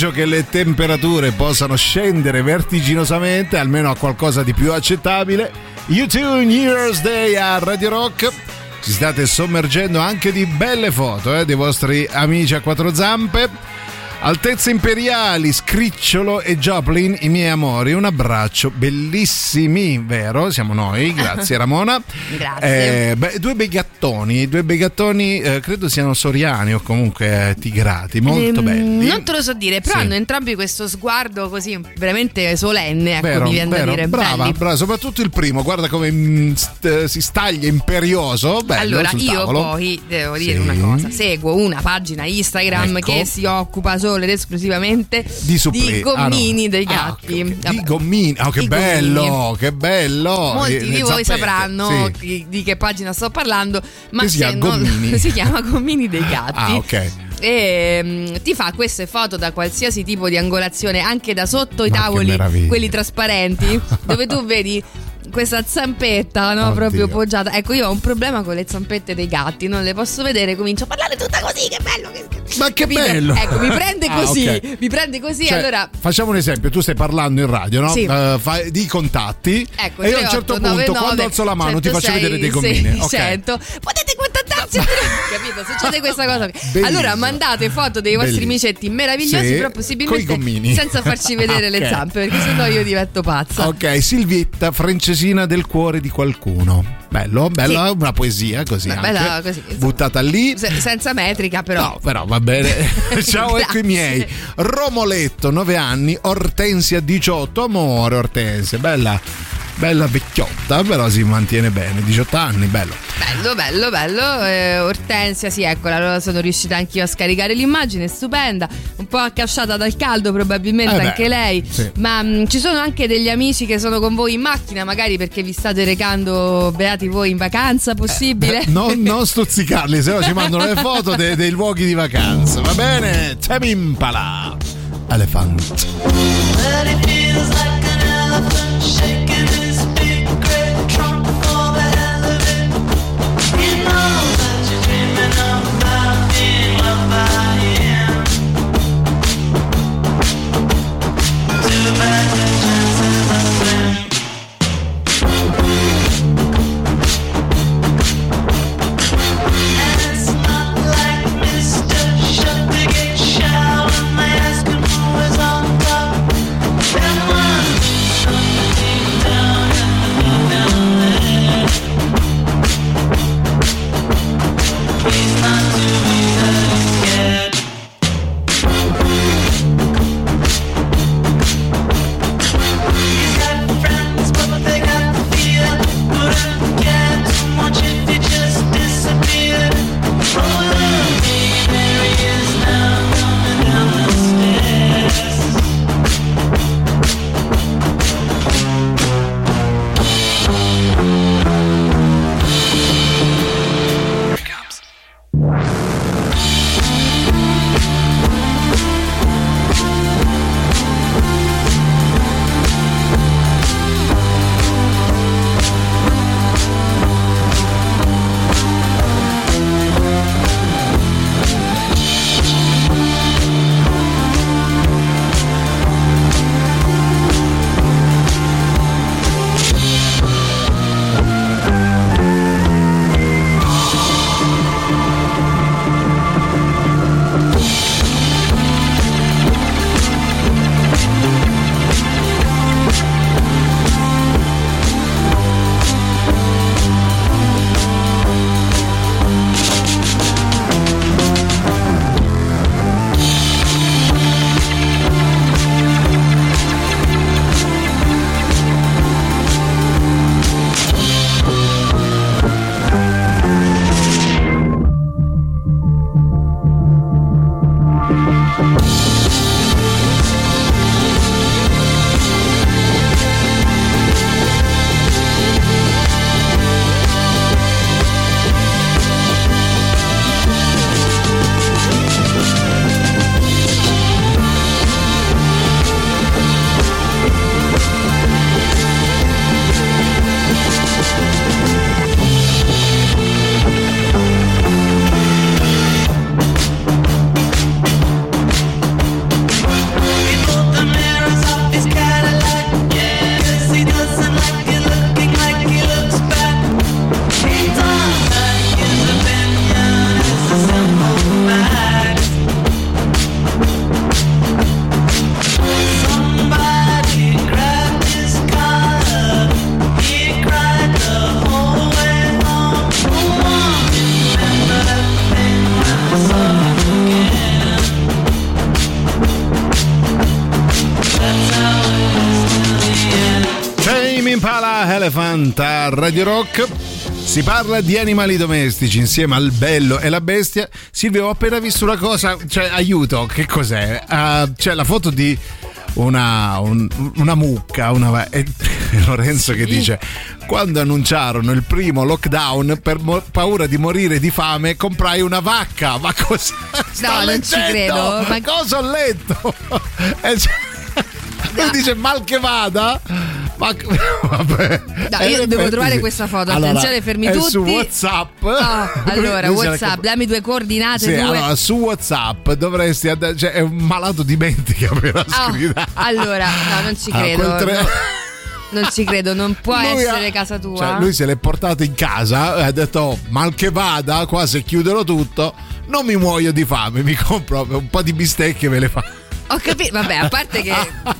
auspicio che le temperature possano scendere vertiginosamente, almeno a qualcosa di più accettabile. YouTube New Year's Day a Radio Rock. Ci state sommergendo anche di belle foto eh, dei vostri amici a quattro zampe. Altezze imperiali, Scricciolo e Joplin, i miei amori, un abbraccio bellissimi, vero? Siamo noi, grazie [laughs] Ramona. Grazie. Eh, beh, due bei gattoni, due bei gattoni, eh, credo siano soriani o comunque eh, tigrati, molto Ehm, belli. Non te lo so dire, però Sì. hanno entrambi questo sguardo così veramente solenne, ecco, Vero, mi viene vero, da dire. brava, brava, soprattutto il primo, guarda come mm, st- eh, si staglia imperioso. Bello, allora, io tavolo. poi devo dire Sì. una cosa: seguo una pagina Instagram Ecco. che si occupa solo ed esclusivamente Di supplì. gommini Ah, no. dei Ah, gatti. Di gommini, oh, che I bello, gommini. che bello. Molti di voi zampette, sapranno sì. di, di che pagina sto parlando, ma si non- Gommini. [laughs] si chiama Gommini dei gatti. Ah, ok. E mm, ti fa queste foto da qualsiasi tipo di angolazione, anche da sotto i Ma tavoli, quelli trasparenti, [laughs] dove tu vedi questa zampetta no, Oddio. proprio poggiata. Ecco, io ho un problema con le zampette dei gatti, non le posso vedere, comincio a parlare tutta così, che bello. Che, Ma che capito? bello! Ecco, mi prende [laughs] Ah, così, ok. mi prende così, Cioè, allora Facciamo un esempio, tu stai parlando in radio, no? Sì. Eh, fai- di contatti Ecco, e io a un certo punto 3899 quando alzo la mano ti faccio 106 vedere dei gommini. Ok. 600. Potete contattarci, [laughs] capito? Succede questa cosa. Bellissimo. Allora mandate foto dei vostri Bellissimo. amicetti meravigliosi, Sì, però possibilmente senza farci vedere le [laughs] Ok. zampe, perché sennò io divento pazza. Ok, Silvietta, francesina del cuore di qualcuno. Bello, bella una poesia così. Bella così, insomma. Buttata lì. Se- senza metrica, però. No, però va bene. [laughs] Ciao, ecco i miei. Romoletto, 9 anni. Ortensia, 18. Amore, Ortensia. Bella, bella vecchiotta, però si mantiene bene. 18 anni, bello. Bello, bello, bello. Eh, Ortensia, sì, eccola. Allora sono riuscita anch'io a scaricare l'immagine, stupenda. Un po' accasciata dal caldo, probabilmente Eh beh, anche lei. sì. Ma mh, ci sono anche degli amici che sono con voi in macchina, magari perché vi state recando beati voi in vacanza, possibile? Eh, Non, non stuzzicarli, se no ci mandano le foto de- dei luoghi di vacanza. Va bene? Temi Impala. Elephant. But it feels like 80 Radio Rock. Si parla di animali domestici insieme al bello e la bestia. Silvio, ho appena visto una cosa, cioè aiuto, che cos'è? Uh, c'è la foto di una, un, una mucca, una, e eh, [laughs] Lorenzo che dice quando annunciarono il primo lockdown per mo- paura di morire di fame comprai una vacca, ma cosa No, leggendo? non ci credo. Ma cosa ho letto? [laughs] E cioè, lui dice mal che vada ma [laughs] vabbè No, io in devo effetti trovare questa foto. Allora, Attenzione, fermi tutti. su whatsapp [laughs] Oh, allora, la WhatsApp, dammi due coordinate. sì, due. allora su WhatsApp dovresti andare, cioè è un malato di mente che appena Ah, allora, no, non ci credo. quel tre- no. Non ci credo, non può Lui essere ha- casa tua. Cioè, lui se l'è portato in casa e ha detto: "Oh, mal che vada, qua se chiudono tutto, non mi muoio di fame, mi compro un po' di bistecche e ve le fa. Ho capito, vabbè, a parte che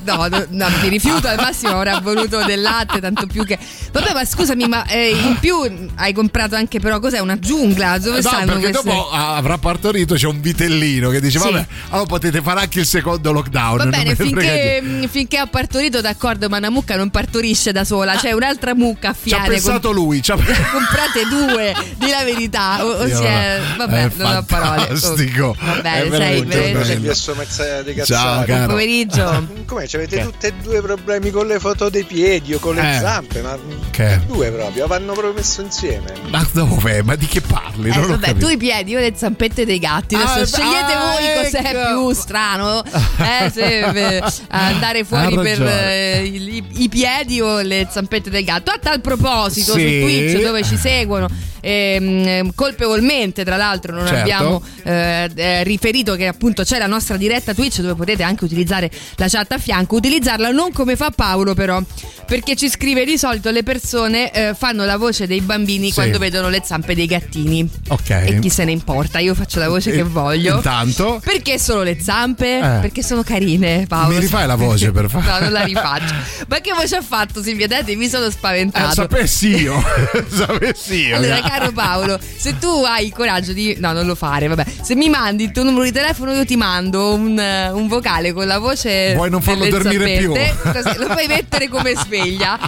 no, no, no, mi rifiuto, al massimo avrà voluto del latte, tanto più che. Vabbè, ma scusami, ma eh, in più hai comprato anche però cos'è? Una giungla? Dove no, stanno perché queste? dopo avrà partorito, c'è un vitellino che dice: Sì. Vabbè, allora potete fare anche il secondo lockdown. Va bene, finché, niente." mh, finché ha partorito, d'accordo, ma una mucca non partorisce da sola, c'è un'altra mucca a Ci ha pensato lui. Ci ha... [laughs] comprate due, di la verità. O, o si è, vabbè, è non ho parole. Oh, fantastico. Va È bene, sei veramente veramente. Ciao. Buon pomeriggio. [laughs] Come avete Che? tutte e due problemi con le foto dei piedi o con le Eh. zampe, ma Che? due proprio, vanno proprio messo insieme. Ma dove? Ma di che parli? Eh, vabbè, tu i piedi, io le zampette dei gatti. Adesso Ah, scegliete ah, voi cos'è ecco. più strano. [laughs] Eh, se eh, andare fuori per eh, i, i piedi o le zampette del gatto. A tal proposito, Sì. su Twitch dove ci seguono. ehm, colpevolmente, tra l'altro, non Certo. abbiamo eh, riferito che appunto c'è la nostra diretta Twitch dove potete anche utilizzare la chat a fianco. Utilizzarla non come fa Paolo, però, perché ci scrive di solito le persone eh, fanno la voce dei bambini Sì. quando vedono le zampe dei gattini. Ok. E chi se ne importa? Io faccio la voce E- che voglio. Intanto. Perché solo le zampe? Eh. Perché sono carine, Paolo. Mi rifai la voce, per [laughs] favore? No, non la rifaccio. Ma che voce ha fatto Silvia? Date, mi sono Eh, spaventato. sapessi io. [laughs] sapessi io. Allora, caro Paolo, se tu hai il coraggio di. No, non lo fare, vabbè. Se mi mandi il tuo numero di telefono, io ti mando un, eh, un vocale con la voce. Vuoi non farlo dormire più? [laughs] così lo puoi mettere come sveglia.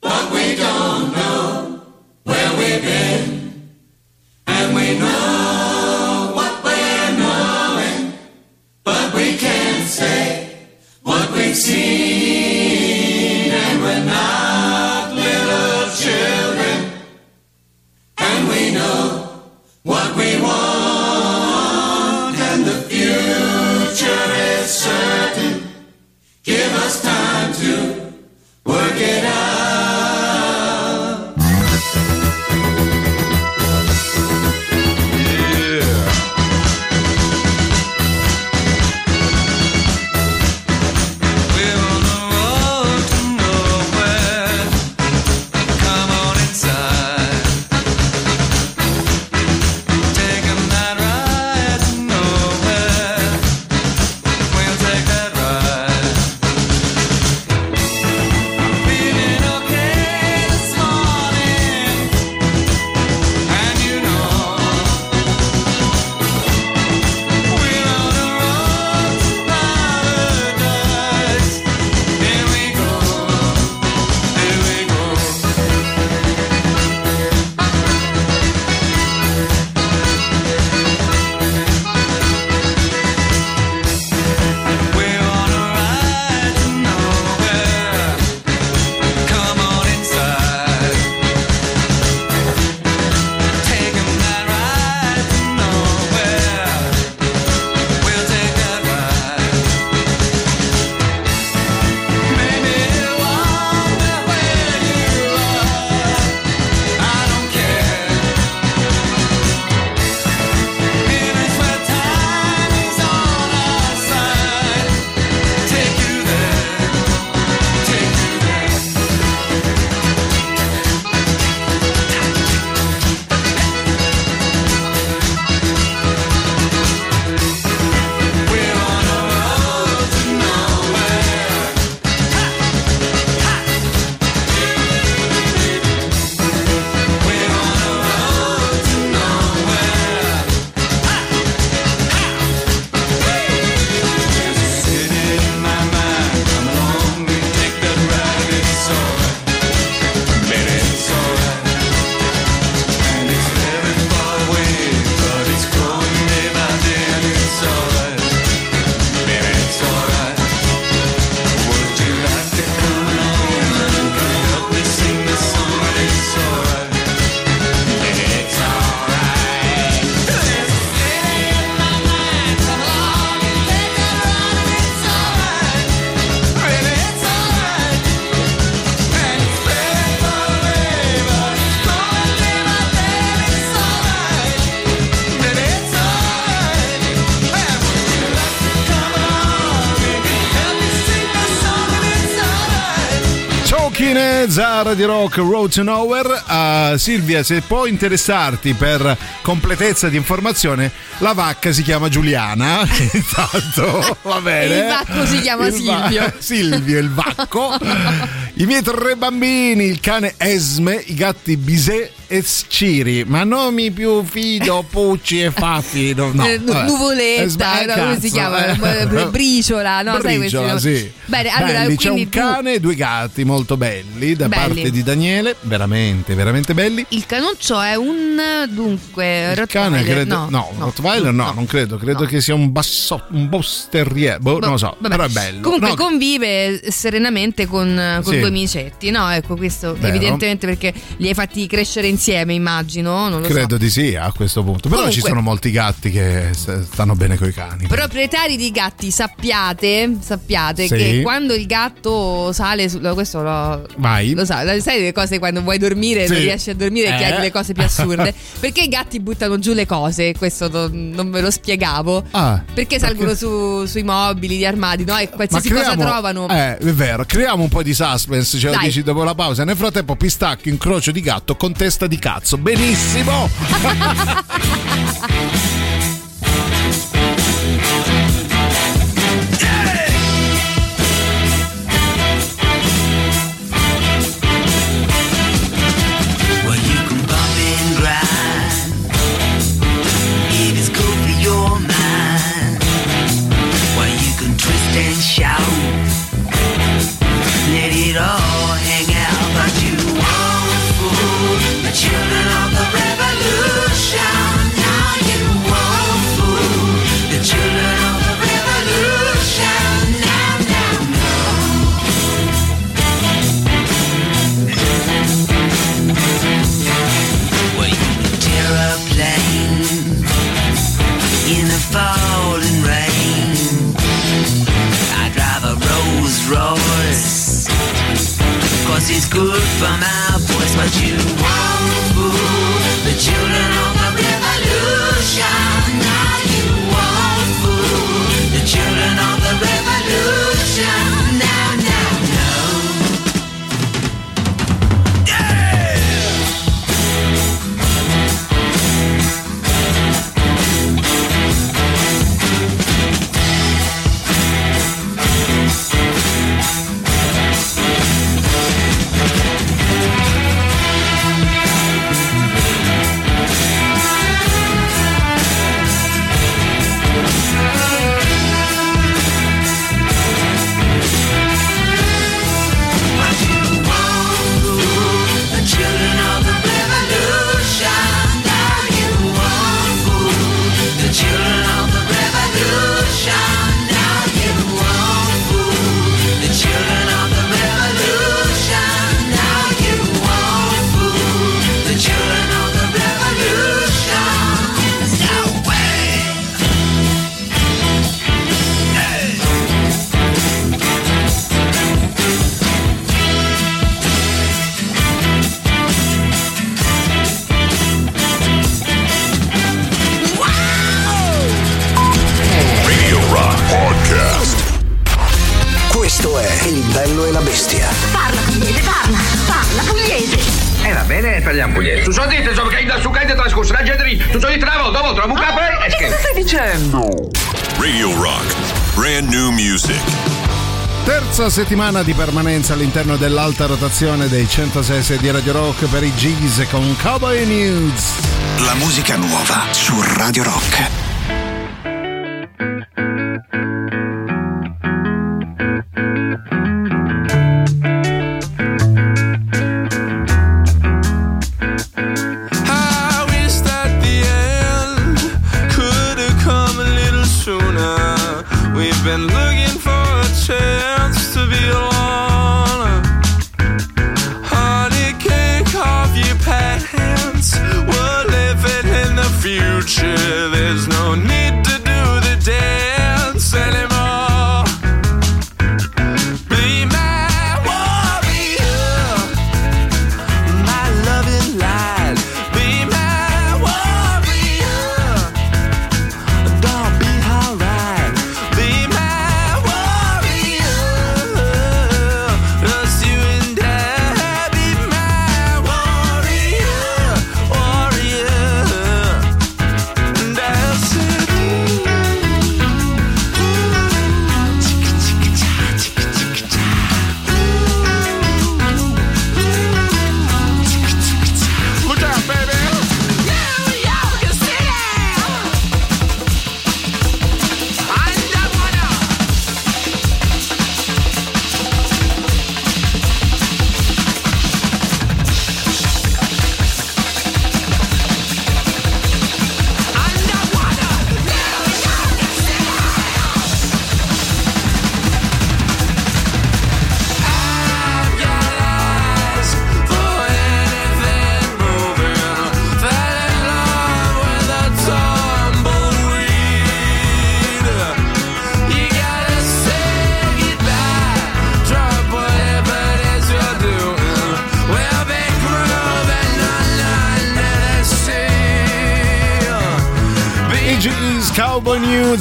But we don't know where we've been. And we know what we're knowing. But we can't say what we've seen. Radio Rock Road to Nowhere. Uh, Silvia, se può interessarti per completezza di informazione, la vacca si chiama Giuliana. [laughs] Intanto va bene. Il vacco si chiama Il va- Silvio. [laughs] Silvio, il vacco. [laughs] I miei tre bambini, il cane Esme, i gatti Bisè e Sciri. Ma nomi più fido, Pucci e Faffi. No, no, Eh, nuvoletta, Esme- no, come si chiama? eh. Br- Briciola, no? Sai Briciola, nomi? sì. Bene, allora, Belli, c'è un tu- cane e due gatti molto belli da Belli. parte di Daniele, veramente, veramente belli. Il canuccio è un dunque cane Rottweiler, credo, no, no, Rottweiler no, non credo, credo che sia un basso, un boss terrier, boh, non lo so, vabbè. però è bello. Comunque No, convive serenamente con, con Sì. due amicetti, no? Ecco, questo Vero. evidentemente perché li hai fatti crescere insieme, immagino, non lo credo di sì a questo punto, però Comunque- ci sono molti gatti che stanno bene coi cani. so. Proprietari di gatti, sappiate, sappiate Sì. che quando il gatto sale su, no, questo lo, Vai. lo sai, sai le cose quando vuoi dormire, non Sì. riesci a dormire e Eh. chiedi le cose più assurde. [laughs] perché i gatti buttano giù le cose? Questo non, non ve lo spiegavo. Ah, Perché salgono su- sui mobili, gli armadi, no? E qualsiasi cosa creiamo- trovano. Eh, è vero, creiamo un po' di suspense, ce lo dici dopo la pausa. Nel frattempo, pistacchio, incrocio di gatto con testa di cazzo. Benissimo! [laughs] it's good for my voice, but you won't Terza settimana di permanenza all'interno dell'alta rotazione dei 106 di Radio Rock per i G's con Cowboy News. La musica nuova su Radio Rock.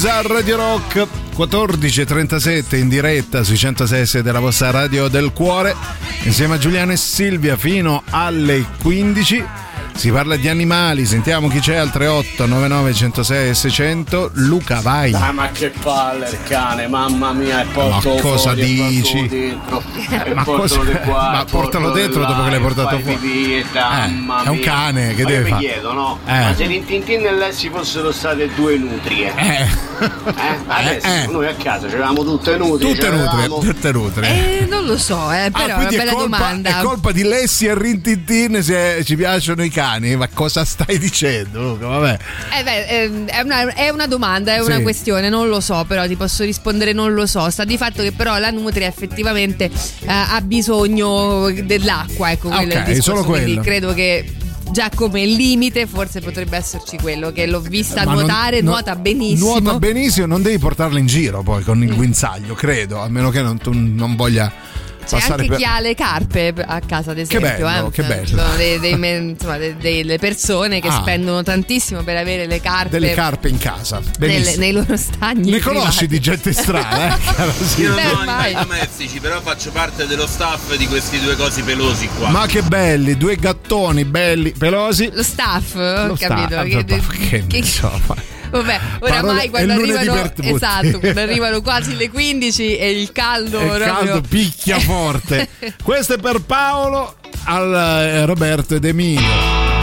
Cowboy News a Radio Rock 14.37 in diretta sui 106 della vostra radio del cuore insieme a Giuliano e Silvia fino alle 15 si parla di animali sentiamo chi c'è al 38 99 106 600 Luca vai Ah, ma che palle il cane, mamma mia, e porto Ma cosa fuori, dici? dentro, [laughs] Ma portalo cosa- qua, ma portalo dentro là, dopo che l'hai portato fuori. pipì, e mamma è un cane, che Ma deve mi fare? chiedo, no? Eh. Ma se Rintintin e lei ci fossero state due nutrie, eh. adesso eh. noi a casa c'eravamo tutte nutrie, tutte nutre tutte nutre Eh, non lo so, eh, però è Ah, una quindi bella è colpa, domanda. è colpa di Lessi e Rintintin se ci piacciono i cani ma cosa stai dicendo Luca vabbè Eh beh, ehm, è, una, è una domanda, è una Sì. questione, non lo so, però ti posso rispondere non lo so. Sta di fatto che però la nutria effettivamente eh, ha bisogno dell'acqua, ecco, quello è il discorso. solo Quindi quello. credo che già come limite forse potrebbe esserci quello che l'ho vista Ma non- nuotare, no- nuota benissimo. Nuota benissimo, non devi portarla in giro poi con il guinzaglio, credo, a meno che non, tu non voglia C'è anche per... chi ha le carpe a casa, ad esempio. bello, eh. che bello. Sono dei- dei insomma, de- delle persone che Ah. spendono tantissimo per avere le carpe, delle carpe in casa. nelle- nei loro stagni. Ne conosci privati. di gente strana, eh? [laughs] Io non ho animali domestici, però faccio parte dello staff di questi due cosi pelosi qua. Ma che belli, due gattoni belli, pelosi. Lo staff, ho Lo capito. sta- che- che ne so, ma- Vabbè, oramai quando arrivano, esatto, quando [laughs] arrivano quasi le 15 e il caldo, Il proprio- caldo picchia forte. [laughs] Questo è per Paolo, al eh, Roberto ed Emilio.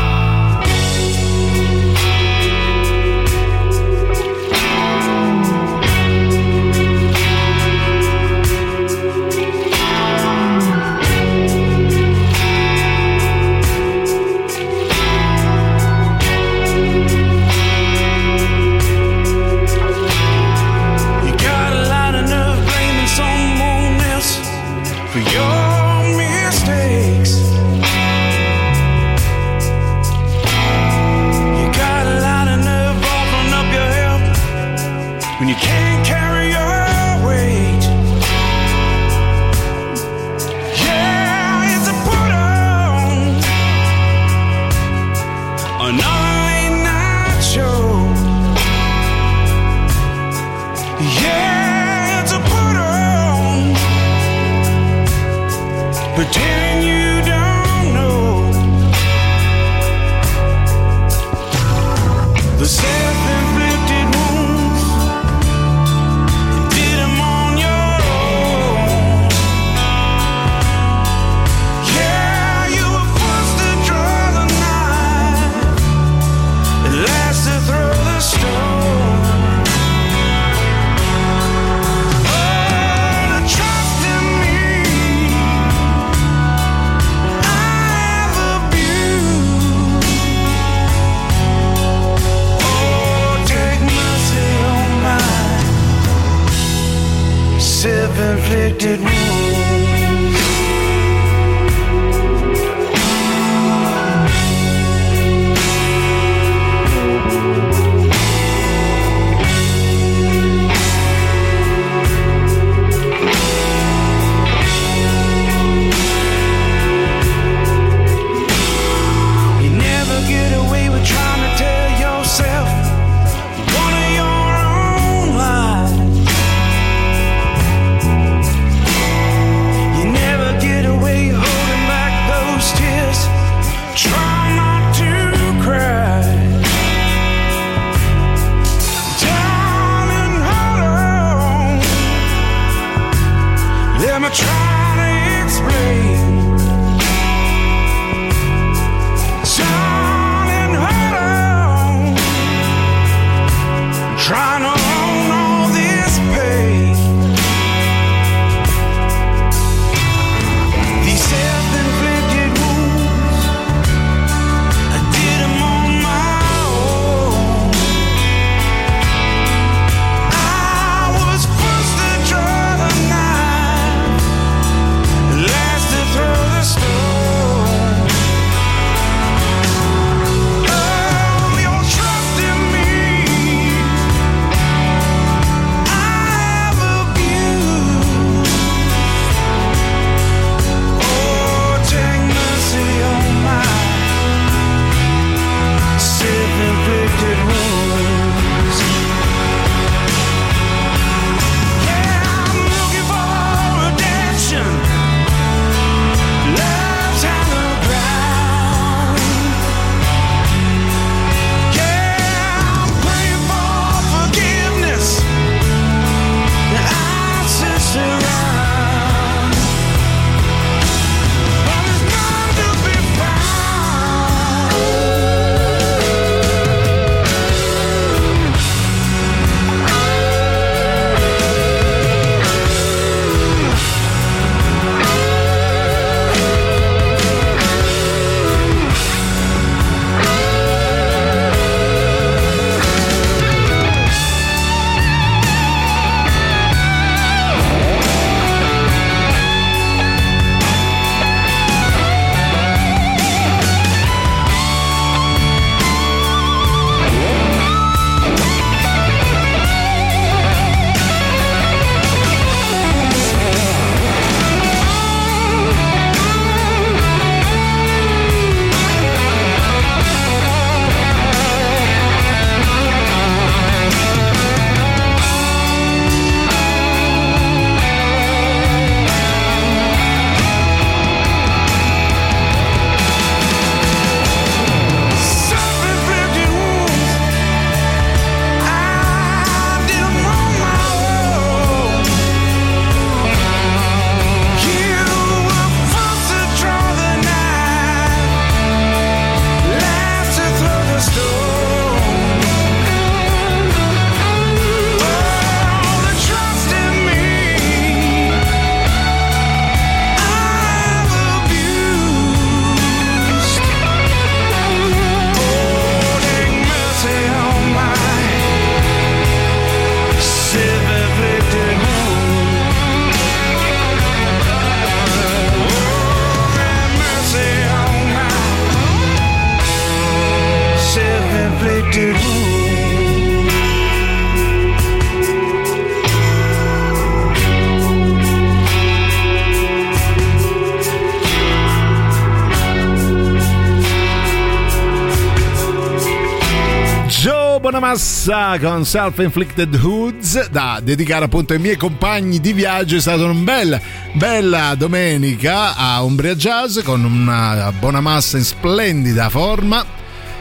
Bonamassa con Self-Inflicted Hoods da dedicare appunto ai miei compagni di viaggio. È stata una bella, bella domenica a Umbria Jazz con una Bonamassa in splendida forma.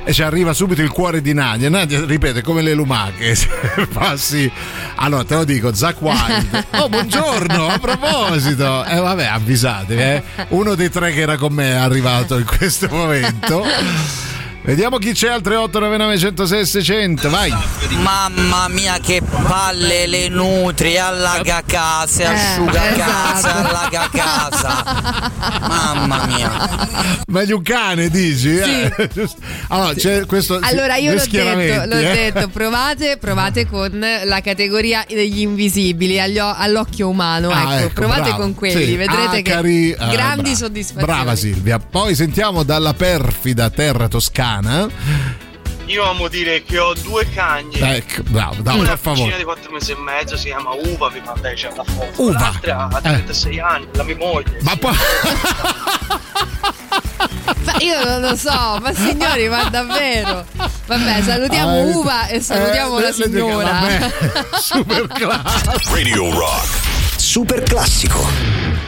E ci arriva subito il cuore di Nadia. Nadia ripete come le lumache. [laughs] Passi. Allora te lo dico, Zack Wild. Oh, buongiorno, a proposito. E vabbè, avvisatevi, eh. Uno dei tre che era con me è arrivato in questo momento. Vediamo chi c'è al 3899 106 600, vai. Mamma mia che palle le nutri, allaga casa, asciuga casa, allaga casa. Mamma mia. Meglio un cane, dici? Eh? [laughs] Allora, c'è questo. Allora io l'ho detto, l'ho eh. detto, provate, provate con la categoria degli invisibili all'occhio umano, Ah, ecco, ecco, provate brava. con quelli, Sì, vedrete che acari, eh, grandi brava. soddisfazioni. Brava Silvia. Poi sentiamo dalla perfida terra toscana. Io amo dire che ho due cagne. Ecco, bravo, dai, una per favore. piccina di 4 mesi e mezzo si chiama Uva, vi mandai c'è una foto. Uva. L'altra ha Eh. 36 anni, la mia moglie. Ma poi. Ma io non lo so, ma signori, ma davvero? Vabbè, salutiamo Ah, Uva e salutiamo eh, la signora. [laughs] Super classico. Radio Rock. Super classico.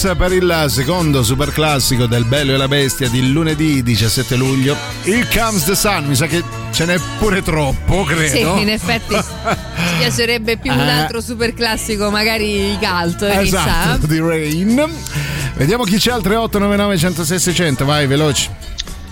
Per il secondo super classico del Bello e la Bestia di lunedì 17 luglio. Il Comes the Sun, mi sa che ce n'è pure troppo, credo. Sì, in effetti [laughs] ci piacerebbe più un Eh. altro super classico, magari i cult, chissà. Esatto, di Rain. Vediamo chi c'è al 3899 106 600, vai veloci.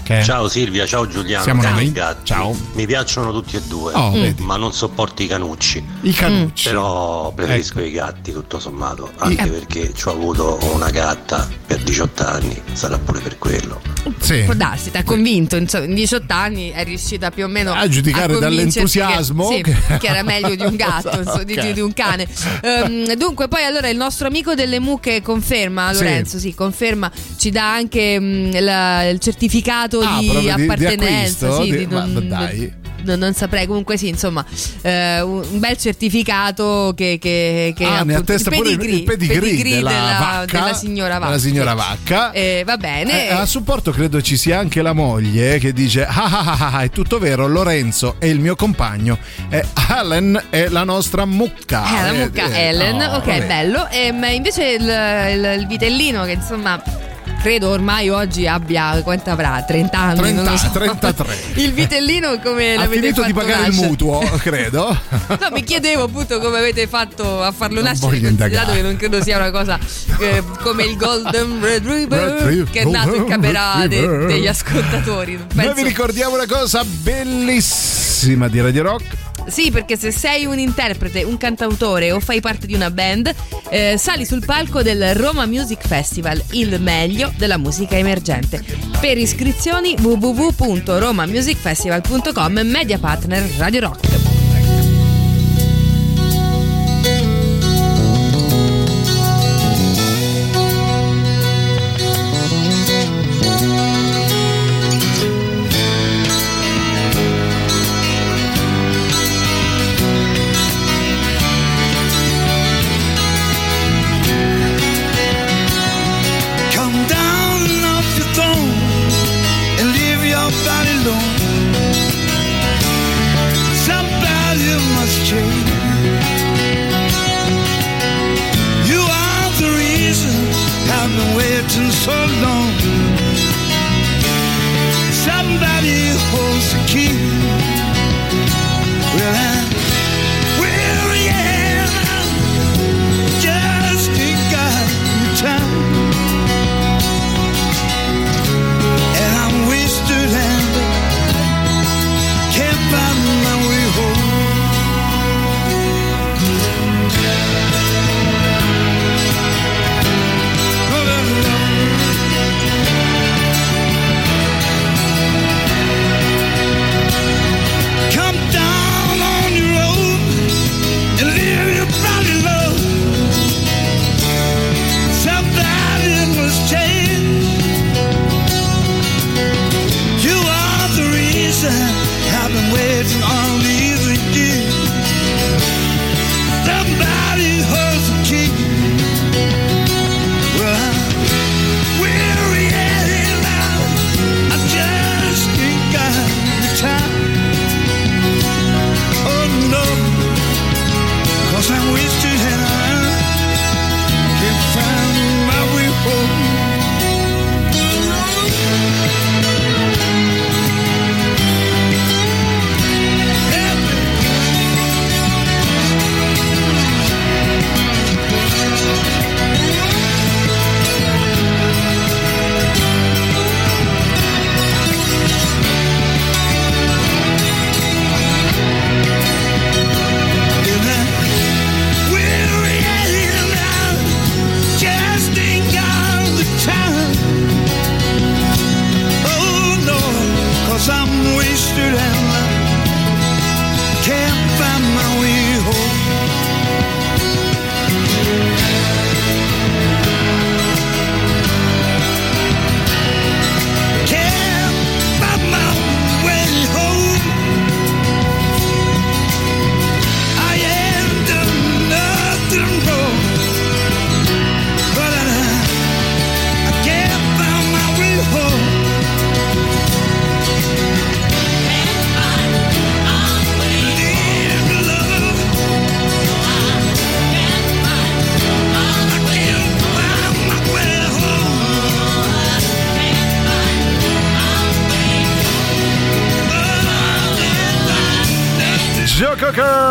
Che? Ciao Silvia, ciao Giuliano. Siamo Ciao. noi. Gatti. Ciao. Mi piacciono tutti e due, Oh, Mm. ma non sopporto i canucci. I canucci. Però preferisco Ecco. i gatti, tutto sommato. Anche Eh. perché ci ho avuto una gatta per 18 anni, sarà pure per quello. Sì. Può darsi, ti ha convinto, in 18 anni è riuscita più o meno A giudicare convincerti dall'entusiasmo che, sì, che- era meglio di un gatto, [laughs] insomma, di, Ok. di un cane. Ehm, dunque, poi allora il nostro amico delle mucche conferma, Sì. Lorenzo, sì, conferma, ci dà anche mm, la- il certificato Ah, di proprio di- di appartenenza, acquisto? sì, Di- di non, ma dai. Non, saprei. Comunque, sì, insomma, eh, un bel certificato che. che, che Ah, ne attesta pure il- il pedigree della vacca, della signora Vacca. della signora Vacca. Eh, va bene. Eh, a supporto credo ci sia anche la moglie eh, che dice ah ah ah, ah, è tutto vero Lorenzo è il mio compagno e Helen è la nostra mucca Eh, la Eh, mucca eh, Ellen, no, ok, vabbè. bello. Ehm, invece il, il- il vitellino che insomma credo ormai oggi abbia quanto avrà? 30 anni, 30 non lo so. 33 [laughs] Il vitellino come ha l'avete finito fatto di pagare il nascere? mutuo credo [laughs] No, mi chiedevo appunto come avete fatto a farlo Non nascere, considerato indagare. che non credo sia una cosa eh, come il Golden Retriever che è nato in camera de- degli ascoltatori. noi Penso- vi ricordiamo una cosa bellissima di Radio Rock Sì, perché se sei un interprete, un cantautore o fai parte di una band, eh, sali sul palco del Roma Music Festival, il meglio della musica emergente. Per iscrizioni www.romamusicfestival.com media partner Radio Rock.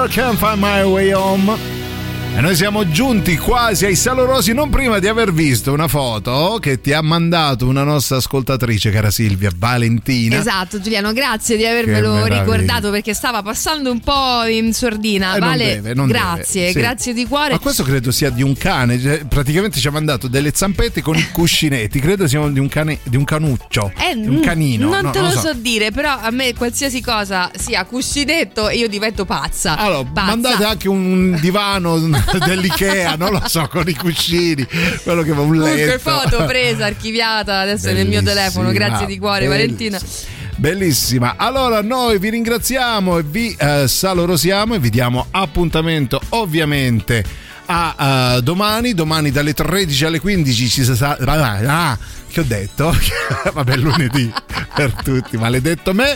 Cocker Can't Find My Way Home e noi siamo giunti quasi ai salorosi non prima di aver visto una foto che ti ha mandato una nostra ascoltatrice cara Silvia Valentina Esatto, Giuliano, grazie di avermelo ricordato perché stava passando un po' in sordina. Eh, non vale, deve, non grazie, deve, sì. grazie di cuore. Ma questo credo sia di un cane, cioè, praticamente ci ha mandato delle zampette con i [laughs] cuscinetti, credo siano di un, cane, di un canuccio, Eh, di un canino. Non no, te non lo so. so dire, però a me qualsiasi cosa sia cuscinetto io divento pazza. Allora, Pazza. mandate anche un divano [laughs] [laughs] dell'Ikea, non lo so, con i cuscini, quello che va un Comunque letto. foto presa, archiviata adesso nel mio telefono, grazie di cuore Bellissima. Valentina. Bellissima. Allora noi vi ringraziamo e vi eh, salorosiamo e vi diamo appuntamento ovviamente a eh, domani, domani dalle 13 alle 15 ci sarà... Ah, che ho detto? [laughs] Vabbè, lunedì [laughs] per tutti, maledetto me.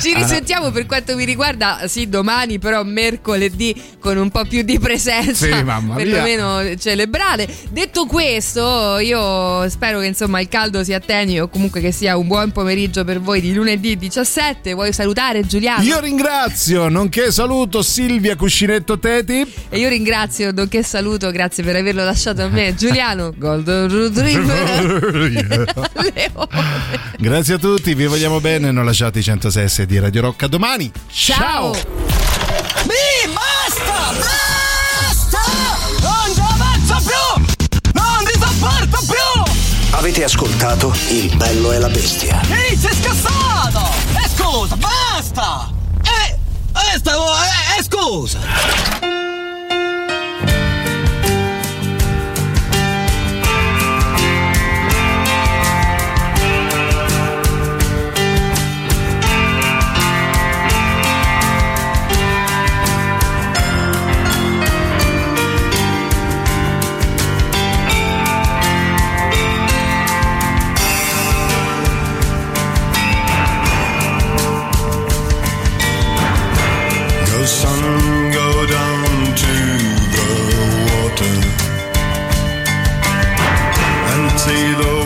Ci Ah, risentiamo per quanto mi riguarda, sì, domani, però mercoledì con un po' più di presenza. Sì, mamma mia. perlomeno celebrare. Detto questo, io spero che insomma il caldo si attenui o comunque che sia un buon pomeriggio per voi di lunedì 17. Vuoi salutare Giuliano? Io ringrazio, nonché saluto Silvia Cuscinetto Teti. E io ringrazio, nonché saluto, grazie per averlo lasciato a me, Giuliano [laughs] Golden Retriever. [laughs] Grazie a tutti, vi vogliamo bene, non lasciate i 106 di Radio Rock a domani. Ciao! Mi basta! Basta! Non ce la faccio più! Non ti sopporto più! Avete ascoltato Il bello e la bestia. Ehi, sei scassato! E scusa, basta! Eh, eh, stavo, eh, eh, scusa! See the